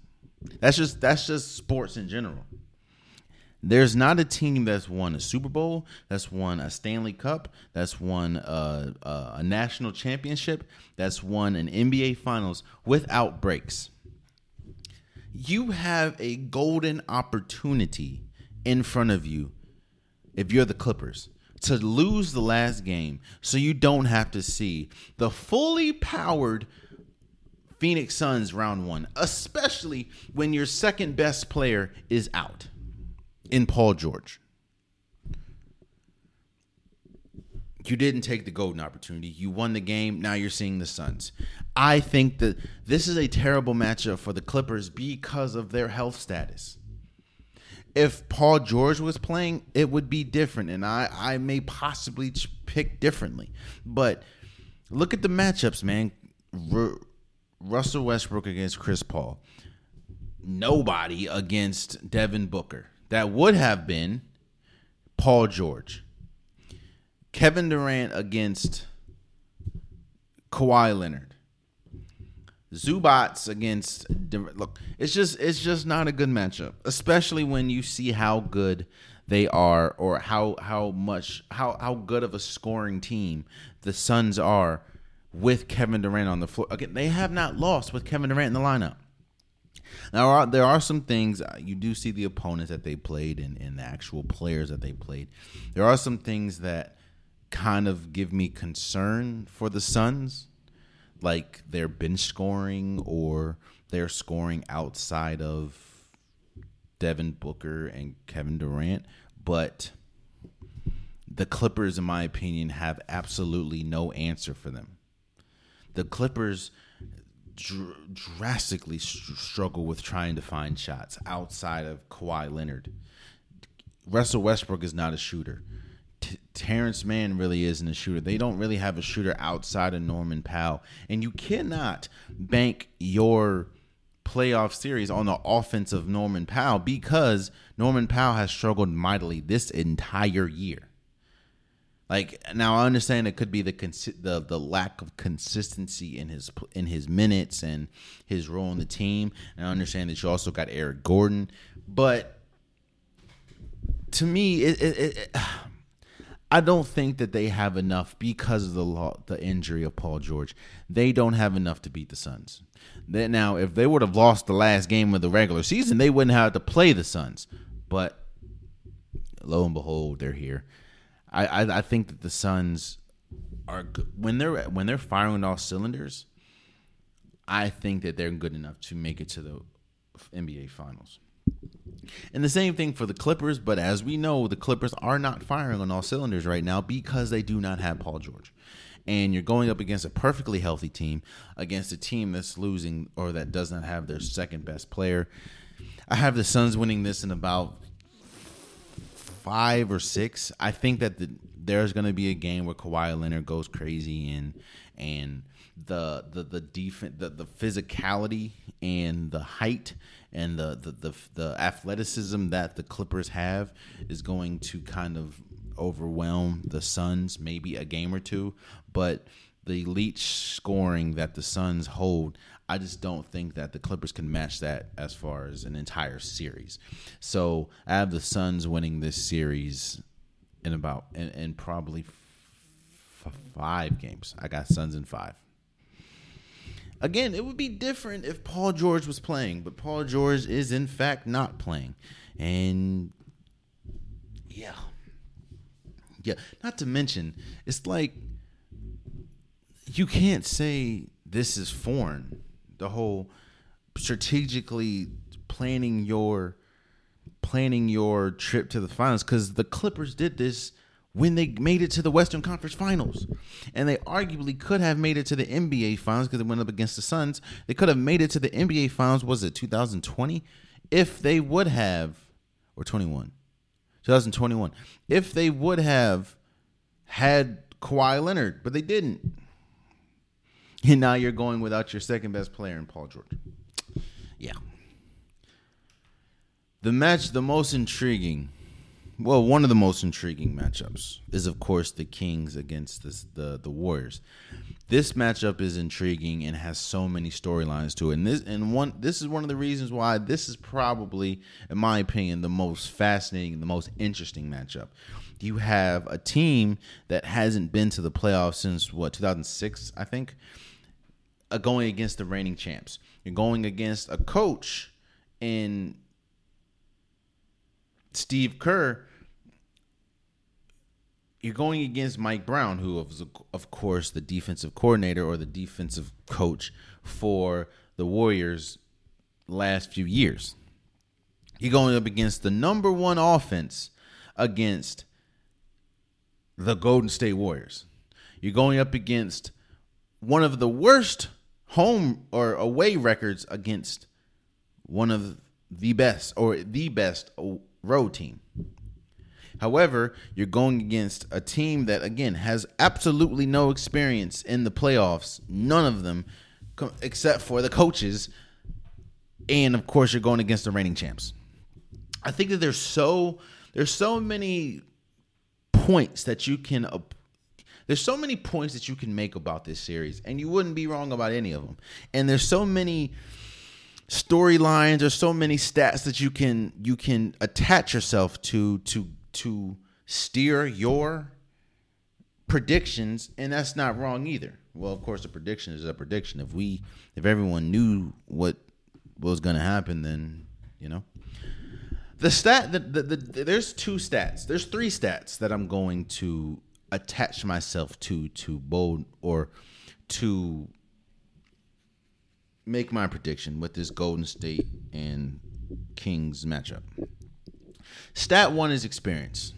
That's just that's just sports in general. There's not a team that's won a Super Bowl, that's won a Stanley Cup, that's won a, a, a national championship, that's won an NBA Finals without breaks. You have a golden opportunity in front of you if you're the Clippers to lose the last game so you don't have to see the fully powered Phoenix Suns round one, especially when your second best player is out in Paul George. You didn't take the golden opportunity. You won the game. Now you're seeing the Suns. I think that this is a terrible matchup for the Clippers because of their health status. If Paul George was playing, it would be different, and I, I may possibly pick differently. But look at the matchups, man. R- Russell Westbrook against Chris Paul. Nobody against Devin Booker that would have been Paul George. Kevin Durant against Kawhi Leonard. Zubac against look, it's just it's just not a good matchup, especially when you see how good they are or how how much how how good of a scoring team the Suns are with Kevin Durant on the floor. Again, they have not lost with Kevin Durant in the lineup. Now there are some things uh, you do see the opponents that they played and, and the actual players that they played. There are some things that kind of give me concern for the Suns, like their bench scoring or their scoring outside of Devin Booker and Kevin Durant. But the Clippers, in my opinion, have absolutely no answer for them. The Clippers dr- drastically st- struggle with trying to find shots outside of Kawhi Leonard. Russell Westbrook is not a shooter. T- Terrence Mann really isn't a shooter. They don't really have a shooter outside of Norman Powell. And you cannot bank your playoff series on the offense of Norman Powell because Norman Powell has struggled mightily this entire year. Like now, I understand it could be the consi- the the lack of consistency in his in his minutes and his role in the team. And I understand that you also got Eric Gordon, but to me, it, it, it, I don't think that they have enough because of the law, the injury of Paul George. They don't have enough to beat the Suns. Now, if they would have lost the last game of the regular season, they wouldn't have to play the Suns. But lo and behold, they're here. I I, I think that the Suns are when they're when they're firing all cylinders. I think that they're good enough to make it to the NBA Finals. And the same thing for the Clippers, but as we know, the Clippers are not firing on all cylinders right now because they do not have Paul George. And you're going up against a perfectly healthy team, against a team that's losing or that does not have their second best player. I have the Suns winning this in about five or six. I think that the, there's going to be a game where Kawhi Leonard goes crazy and and the the the defense the, the physicality and the height and the, the the the athleticism that the Clippers have is going to kind of overwhelm the Suns maybe a game or two, but the elite scoring that the Suns hold, I just don't think that the Clippers can match that as far as an entire series. So I have the Suns winning this series in about in, in probably f- five games. I got Suns in five. Again, it would be different if Paul George was playing, but Paul George is in fact not playing. And yeah. Yeah, not to mention, it's like you can't say this is foreign. The whole strategically planning your planning your trip to the finals cuz the Clippers did this when they made it to the Western Conference Finals. And they arguably could have made it to the NBA Finals because they went up against the Suns. They could have made it to the NBA Finals, was it 2020? If they would have, or 21, 2021, if they would have had Kawhi Leonard, but they didn't. And now you're going without your second best player in Paul George. Yeah. The match, the most intriguing well, one of the most intriguing matchups is, of course, the Kings against this, the the Warriors. This matchup is intriguing and has so many storylines to it. And this and one this is one of the reasons why this is probably, in my opinion, the most fascinating, the most interesting matchup. You have a team that hasn't been to the playoffs since what 2006, I think, going against the reigning champs. You're going against a coach in Steve Kerr, you're going against Mike Brown, who was, of course, the defensive coordinator or the defensive coach for the Warriors last few years. You're going up against the number one offense against the Golden State Warriors. You're going up against one of the worst home or away records against one of the best or the best road team. However, you're going against a team that, again, has absolutely no experience in the playoffs. None of them, except for the coaches. And of course, you're going against the reigning champs. I think that there's so there's so many points that you can there's so many points that you can make about this series, and you wouldn't be wrong about any of them. And there's so many storylines or so many stats that you can you can attach yourself to to to steer your predictions, and that's not wrong either. Well, of course, a prediction is a prediction. If we, if everyone knew what was going to happen, then you know. The stat that the, the, the, there's two stats. There's three stats that I'm going to attach myself to to bold or to make my prediction with this Golden State and Kings matchup. Stat one is experience.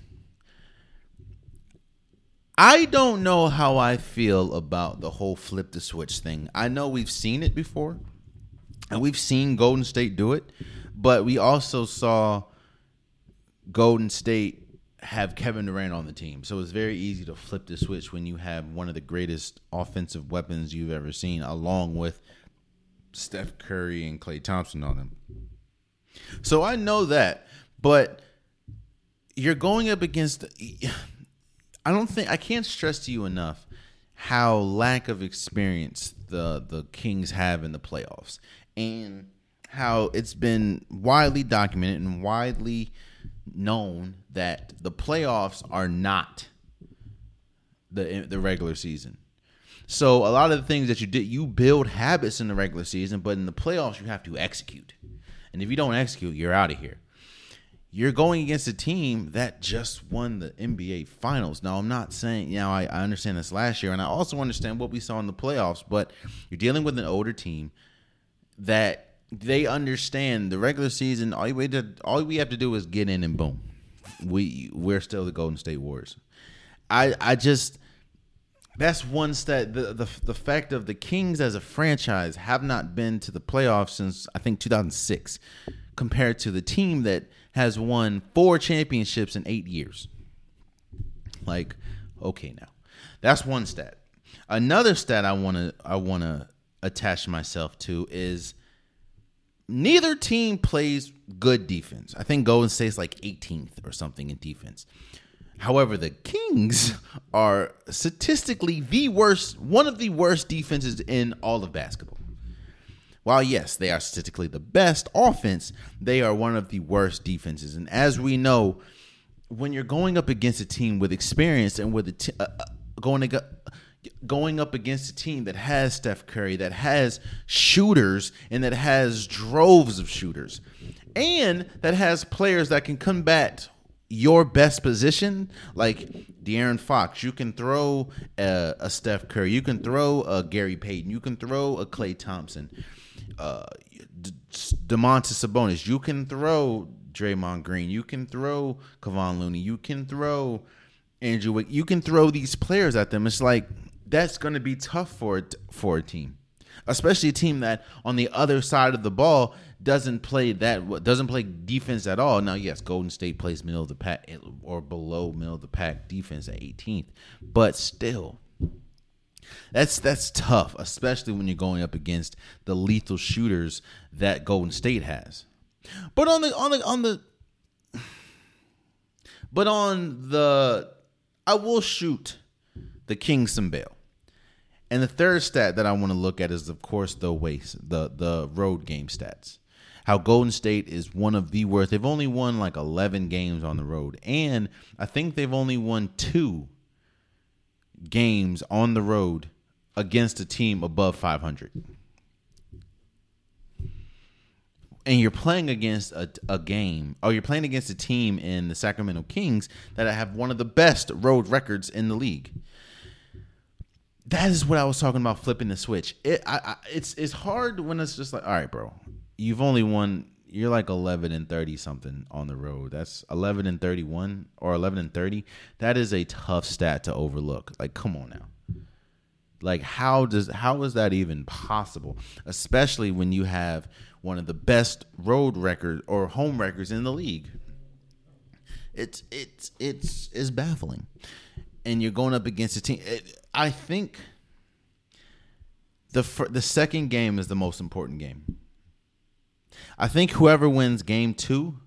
I don't know how I feel about the whole flip the switch thing. I know we've seen it before, and we've seen Golden State do it, but we also saw Golden State have Kevin Durant on the team. So it's very easy to flip the switch when you have one of the greatest offensive weapons you've ever seen, along with Steph Curry and Klay Thompson on them. So I know that, but you're going up against. I don't think I can't stress to you enough how lack of experience the the Kings have in the playoffs, and how it's been widely documented and widely known that the playoffs are not the the regular season. So a lot of the things that you did, you build habits in the regular season, but in the playoffs you have to execute. And if you don't execute, you're out of here. You're going against a team that just won the NBA Finals. Now, I'm not saying, you know, I, I understand this last year, and I also understand what we saw in the playoffs, but you're dealing with an older team that they understand the regular season. All we did, all we have to do is get in and boom, we we're still the Golden State Warriors. I I just that's one stat. The, the the fact of the Kings as a franchise have not been to the playoffs since I think 2006, compared to the team that has won four championships in eight years. Like, okay, now that's one stat. Another stat I want to I want to attach myself to is neither team plays good defense. I think Golden State's like 18th or something in defense. However, the Kings are statistically the worst, one of the worst defenses in all of basketball. While yes, they are statistically the best offense, they are one of the worst defenses. And as we know, when you're going up against a team with experience and with a t- uh, uh going to going up against a team that has Steph Curry, that has shooters, and that has droves of shooters, and that has players that can combat your best position, like De'Aaron Fox. You can throw a, a, Steph Curry. You can throw a Gary Payton. You can throw a Klay Thompson. Uh, Domantas Sabonis. You can throw Draymond Green. You can throw Kevon Looney. You can throw Andrew Wick. You can throw these players at them. It's like that's going to be tough for for a team, especially a team that on the other side of the ball doesn't play that doesn't play defense at all. Now, yes, Golden State plays middle of the pack eh, or below middle of the pack defense at 18th, but still. That's that's tough, especially when you're going up against the lethal shooters that Golden State has. But on the on the on the but on the I will shoot the King some bail. And the third stat that I want to look at is, of course, the waste, the the road game stats. How Golden State is one of the worst. They've only won like 11 games on the road, and I think they've only won two games on the road against a team above 500. And you're playing against a, a game, or you're playing against a team in the Sacramento Kings that have one of the best road records in the league that is what I was talking about flipping the switch. It I, I, it's it's hard when it's just like, all right, bro, you've only won. You're like 11 and 30 something on the road. That's 11 and 31 or 11 and 30. That is a tough stat to overlook. Like, come on now. Like, how does how is that even possible? Especially when you have one of the best road records or home records in the league. It's it's it's it's baffling, and you're going up against a team. It, I think the the second game is the most important game. I think whoever wins game two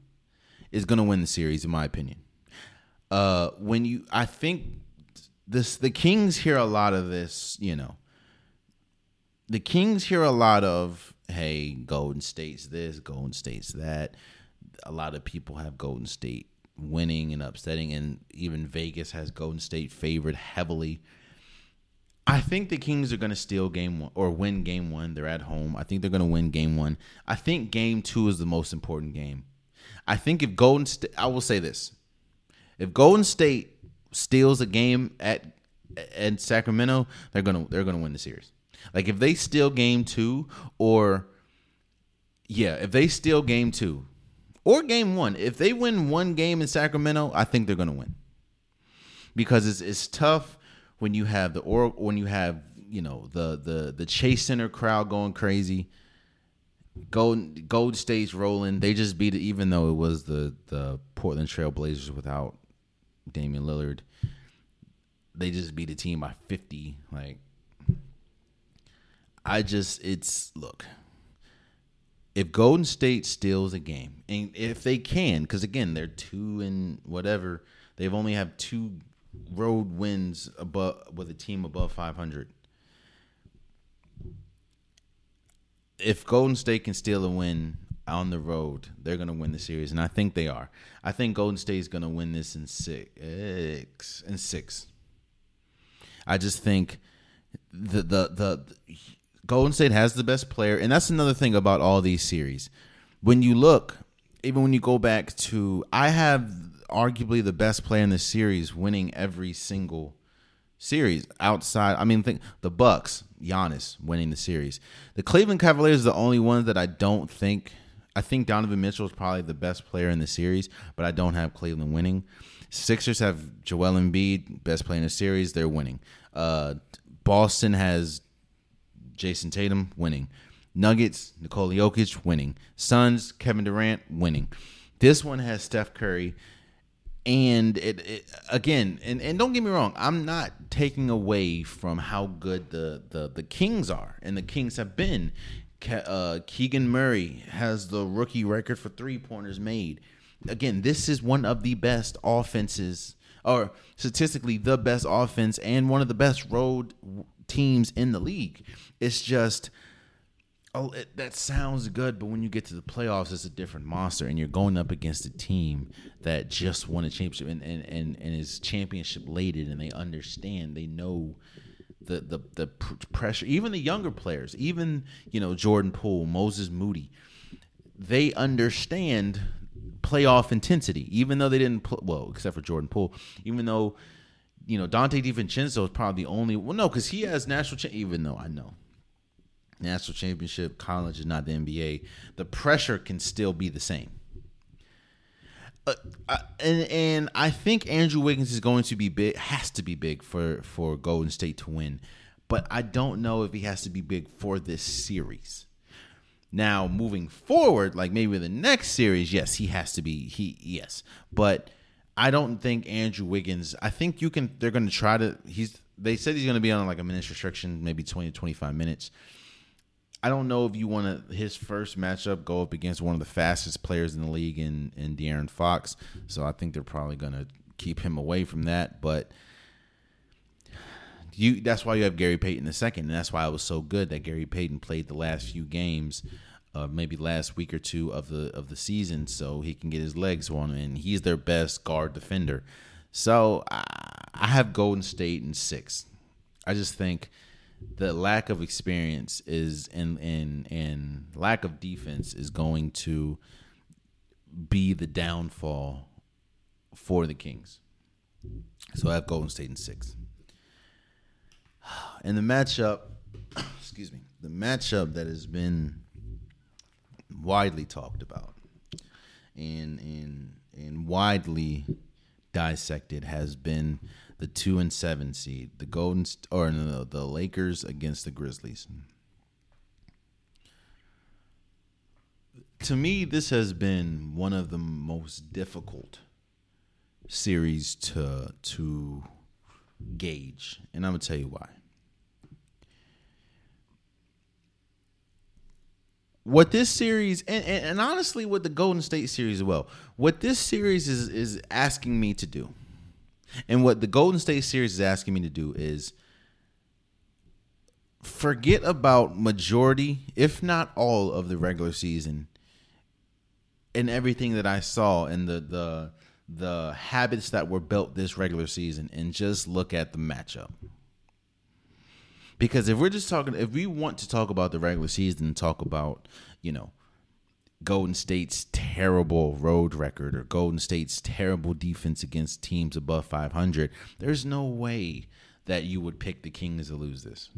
is going to win the series, in my opinion. Uh, when you, I think this the Kings hear a lot of this. You know, the Kings hear a lot of, "Hey, Golden State's this, Golden State's that." A lot of people have Golden State winning and upsetting, and even Vegas has Golden State favored heavily. I think the Kings are going to steal game one or win game one. They're at home. I think they're going to win game one. I think game two is the most important game. I think if Golden State, I will say this: if Golden State steals a game at at Sacramento, they're gonna they're gonna win the series. Like if they steal game two, or yeah, if they steal game two or game one, if they win one game in Sacramento, I think they're gonna win because it's it's tough when you have the or when you have you know the the the Chase Center crowd going crazy. Golden Gold State's rolling. They just beat it, even though it was the the Portland Trail Blazers without Damian Lillard. They just beat a team by fifty. Like, I just it's look. If Golden State steals a game, and if they can, because again they're two and whatever, they've only have two road wins above with a team above 500. If Golden State can steal a win on the road, they're going to win the series, and I think they are. I think Golden State is going to win this in six. In six, I just think the, the the the Golden State has the best player, and that's another thing about all these series. When you look, even when you go back to, I have arguably the best player in the series, winning every single series outside. I mean, think the Bucks, Giannis winning the series. The Cleveland Cavaliers are the only ones that I don't think. I think Donovan Mitchell is probably the best player in the series, but I don't have Cleveland winning. Sixers have Joel Embiid, best player in the series. They're winning. Uh, Boston has Jayson Tatum winning. Nuggets, Nikola Jokic winning. Suns, Kevin Durant winning. This one has Steph Curry and it, it, again and, and don't get me wrong i'm not taking away from how good the the, the kings are and the kings have been uh, keegan murray has the rookie record for three pointers made again this is one of the best offenses or statistically the best offense and one of the best road teams in the league it's just oh, it, that sounds good, but when you get to the playoffs, it's a different monster, and you're going up against a team that just won a championship and and and, and is championship laden, and they understand, they know the the the pressure. Even the younger players, even you know Jordan Poole, Moses Moody, they understand playoff intensity, even though they didn't. Pl- well, except for Jordan Poole, even though. You know, Donte DiVincenzo is probably the only. Well, no, because he has national. Cha- even though I know national championship, college is not the NBA. The pressure can still be the same. Uh, I, and and I think Andrew Wiggins is going to be big, has to be big for for Golden State to win, but I don't know if he has to be big for this series. Now moving forward, like maybe the next series, yes, he has to be he yes, but I don't think Andrew Wiggins. I think you can. They're going to try to. He's. They said he's going to be on like a minutes restriction, maybe 20 to 25 minutes. I don't know if you want to his first matchup go up against one of the fastest players in the league in in De'Aaron Fox. So I think they're probably going to keep him away from that. But you that's why you have Gary Payton the second, and that's why it was so good that Gary Payton played the last few games, uh, maybe last week or two of the of the season, so he can get his legs on, and he's their best guard defender. So I, I have Golden State in six. I just think the lack of experience is and and and lack of defense is going to be the downfall for the Kings. So I have Golden State in six. And the matchup, excuse me, the matchup that has been widely talked about and and and widely dissected has been the two and seven seed, the Golden or no, the Lakers against the Grizzlies. To me, this has been one of the most difficult series to to gauge, and I'm gonna tell you why. What this series and, and, and honestly, what the Golden State series as well, what this series is is asking me to do and what the Golden State series is asking me to do is forget about majority, if not all, of the regular season and everything that I saw and the the the habits that were built this regular season and just look at the matchup. Because if we're just talking, if we want to talk about the regular season and talk about, you know, Golden State's terrible road record or Golden State's terrible defense against teams above 500, there's no way that you would pick the Kings to lose this.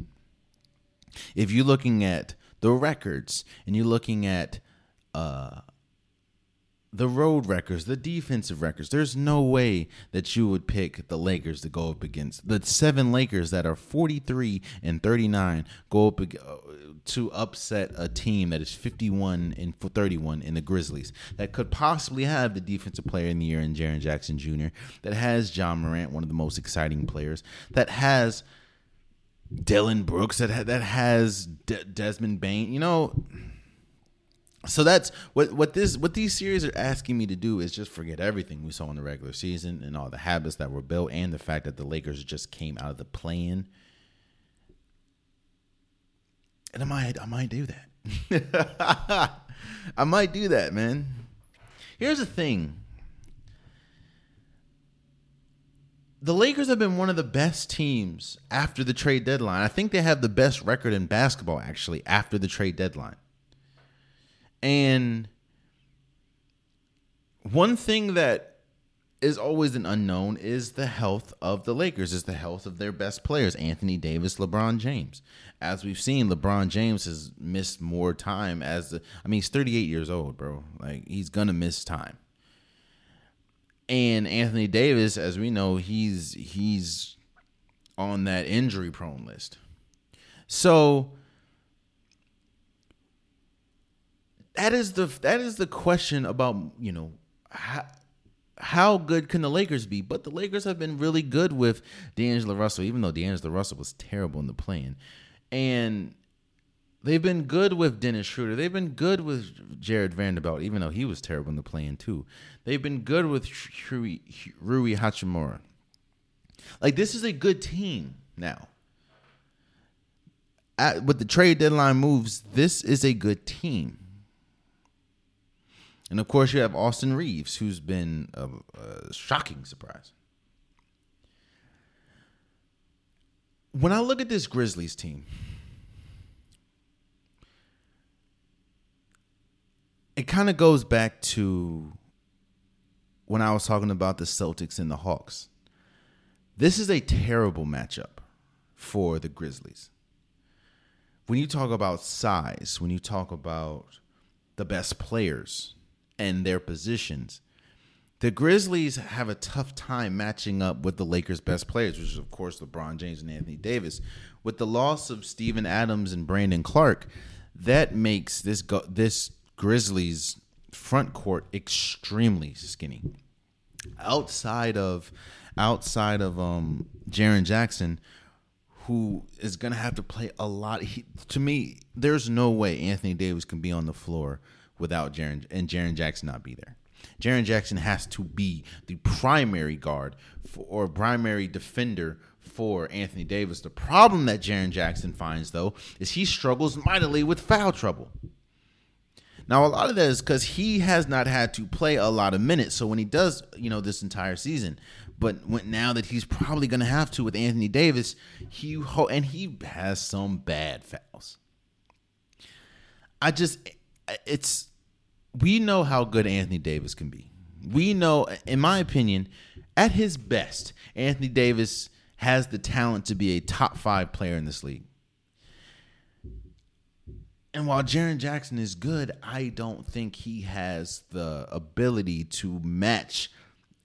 If you're looking at the records and you're looking at uh, the road records, the defensive records. There's no way that you would pick the Lakers to go up against the seven Lakers that are 43 and 39 go up uh, to upset a team that is 51 and 31 in the Grizzlies that could possibly have the defensive player in the year in Jaren Jackson Jr. that has Ja Morant, one of the most exciting players that has Dillon Brooks that that has De- Desmond Bane. You know so that's what what this what these series are asking me to do is just forget everything we saw in the regular season and all the habits that were built and the fact that the Lakers just came out of the play-in. And I might I might do that. I might do that, man. Here's the thing. The Lakers have been one of the best teams after the trade deadline. I think they have the best record in basketball actually after the trade deadline. And one thing that is always an unknown is the health of the Lakers, is the health of their best players, Anthony Davis, LeBron James. As we've seen, LeBron James has missed more time as the I mean, he's 38 years old, bro. Like he's gonna miss time. And Anthony Davis, as we know, he's he's on that injury prone list. So that is the that is the question about you know how, how good can the Lakers be? But the Lakers have been really good with D'Angelo Russell, even though D'Angelo Russell was terrible in the play-in, and they've been good with Dennis Schroeder. They've been good with Jarred Vanderbilt, even though he was terrible in the play-in too. They've been good with Rui, Rui Hachimura. Like this is a good team now. At, with the trade deadline moves, this is a good team. And of course, you have Austin Reaves, who's been a, a shocking surprise. When I look at this Grizzlies team, it kind of goes back to when I was talking about the Celtics and the Hawks. This is a terrible matchup for the Grizzlies. When you talk about size, when you talk about the best players, and their positions. The Grizzlies have a tough time matching up with the Lakers' best players, which is, of course, LeBron James and Anthony Davis. With the loss of Steven Adams and Brandon Clarke, that makes this go- this Grizzlies front court extremely skinny. Outside of outside of um Jaren Jackson, who is gonna have to play a lot. He, to me, there's no way Anthony Davis can be on the floor without Jaren and Jaren Jackson not be there. Jaren Jackson has to be the primary guard for, or primary defender for Anthony Davis. The problem that Jaren Jackson finds though is he struggles mightily with foul trouble. Now a lot of that is because he has not had to play a lot of minutes. So when he does, you know, this entire season, but when, now that he's probably going to have to with Anthony Davis, he and he has some bad fouls. I just, it's we know how good Anthony Davis can be. We know, in my opinion, at his best, Anthony Davis has the talent to be a top five player in this league. And while Jaren Jackson is good, I don't think he has the ability to match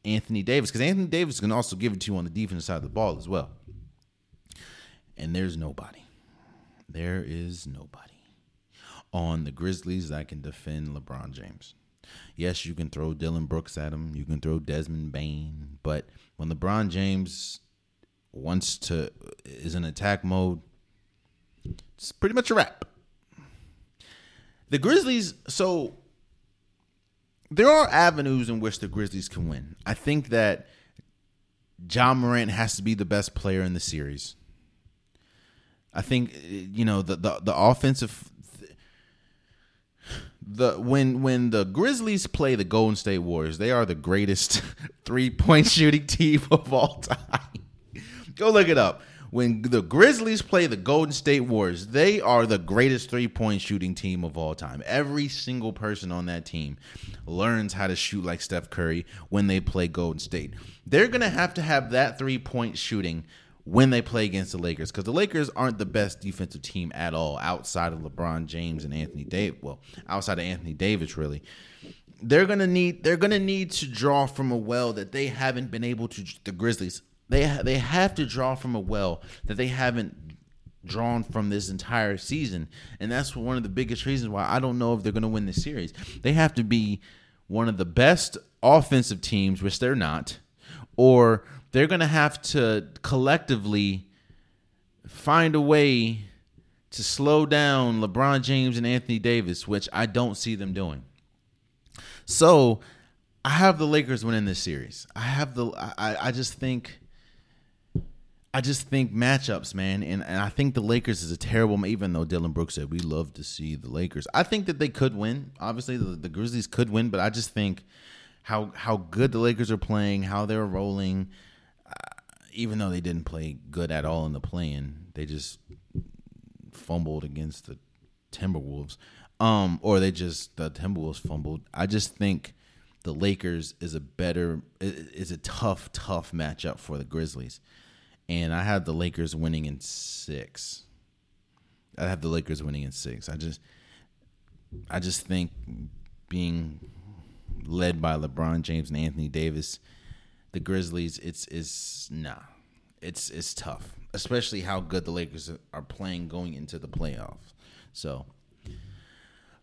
Anthony Davis because Anthony Davis can also give it to you on the defensive side of the ball as well. And there's nobody. There is nobody on the Grizzlies that can defend LeBron James. Yes, you can throw Dillon Brooks at him. You can throw Desmond Bane, but when LeBron James wants to is in attack mode, it's pretty much a wrap. The Grizzlies, so there are avenues in which the Grizzlies can win. I think that Ja Morant has to be the best player in the series. I think you know the the, the offensive the when when the Grizzlies play the Golden State Warriors, they are the greatest three point shooting team of all time. Go look it up. When the Grizzlies play the Golden State Warriors, they are the greatest three point shooting team of all time. Every single person on that team learns how to shoot like Steph Curry when they play Golden State. They're going to have to have that three point shooting when they play against the Lakers because the Lakers aren't the best defensive team at all outside of LeBron James and Anthony Davis. Well, outside of Anthony Davis, really. They're gonna need they're gonna need to draw from a well that they haven't been able to. The Grizzlies they they have to draw from a well that they haven't drawn from this entire season, and that's one of the biggest reasons why I don't know if they're gonna win the series. They have to be one of the best offensive teams, which they're not, or they're going to have to collectively find a way to slow down LeBron James and Anthony Davis, which I don't see them doing. So I have the Lakers winning this series. I have the I, I just think I just think matchups, man, and, and I think the Lakers is a terrible. Even though Dillon Brooks said we love to see the Lakers, I think that they could win. Obviously, the, the Grizzlies could win, but I just think how how good the Lakers are playing, how they're rolling, even though they didn't play good at all in the play-in, they just fumbled against the Timberwolves. Um, or they just the Timberwolves fumbled. I just think the Lakers is a better is a tough, tough matchup for the Grizzlies. And I have the Lakers winning in six. I have the Lakers winning in six. I just I just think being led by LeBron James and Anthony Davis the Grizzlies, it's is nah, it's it's tough, especially how good the Lakers are playing going into the playoffs. So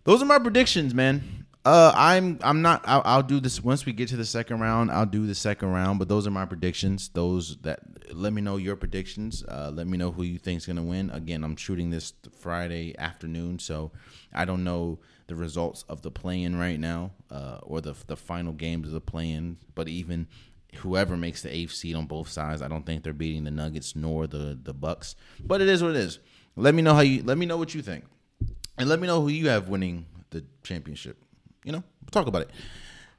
those are my predictions, man. Uh, I'm I'm not. I'll, I'll, do this once we get to the second round. I'll do the second round, but those are my predictions. Those that let me know your predictions. Uh, let me know who you think's gonna win. Again, I'm shooting this Friday afternoon, so I don't know the results of the play-in right now, uh, or the the final games of the play-in. But even whoever makes the eighth seed on both sides. I don't think they're beating the Nuggets nor the the Bucks, but it is what it is. Let me know how you. Let me know what you think, and let me know who you have winning the championship. You know, talk about it.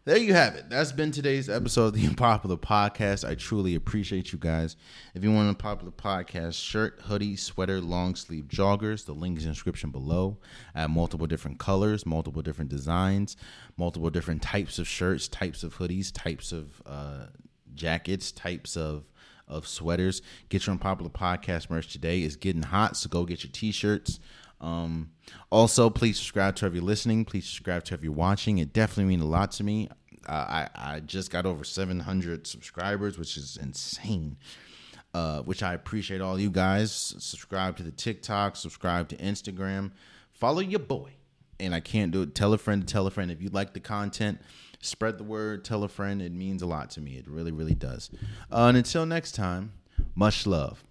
There you have it. That's been today's episode of the Unpopular Podcast. I truly appreciate you guys. If you want a popular podcast shirt, hoodie, sweater, long sleeve joggers, the link is in the description below. I have multiple different colors, multiple different designs, multiple different types of shirts, types of hoodies, types of uh, jackets, types of of sweaters. Get your unpopular podcast merch today. It's getting hot, so go get your t-shirts. Um, also, please subscribe to if you're listening. Please subscribe to if you're watching. It definitely means a lot to me. Uh, I I just got over 700 subscribers, which is insane. Uh, which I appreciate all you guys. Subscribe to the TikTok. Subscribe to Instagram. Follow your boy. And I can't do it. Tell a friend to tell a friend if you like the content Spread the word, tell a friend. It means a lot to me. It really, really does. Uh, and until next time, much love.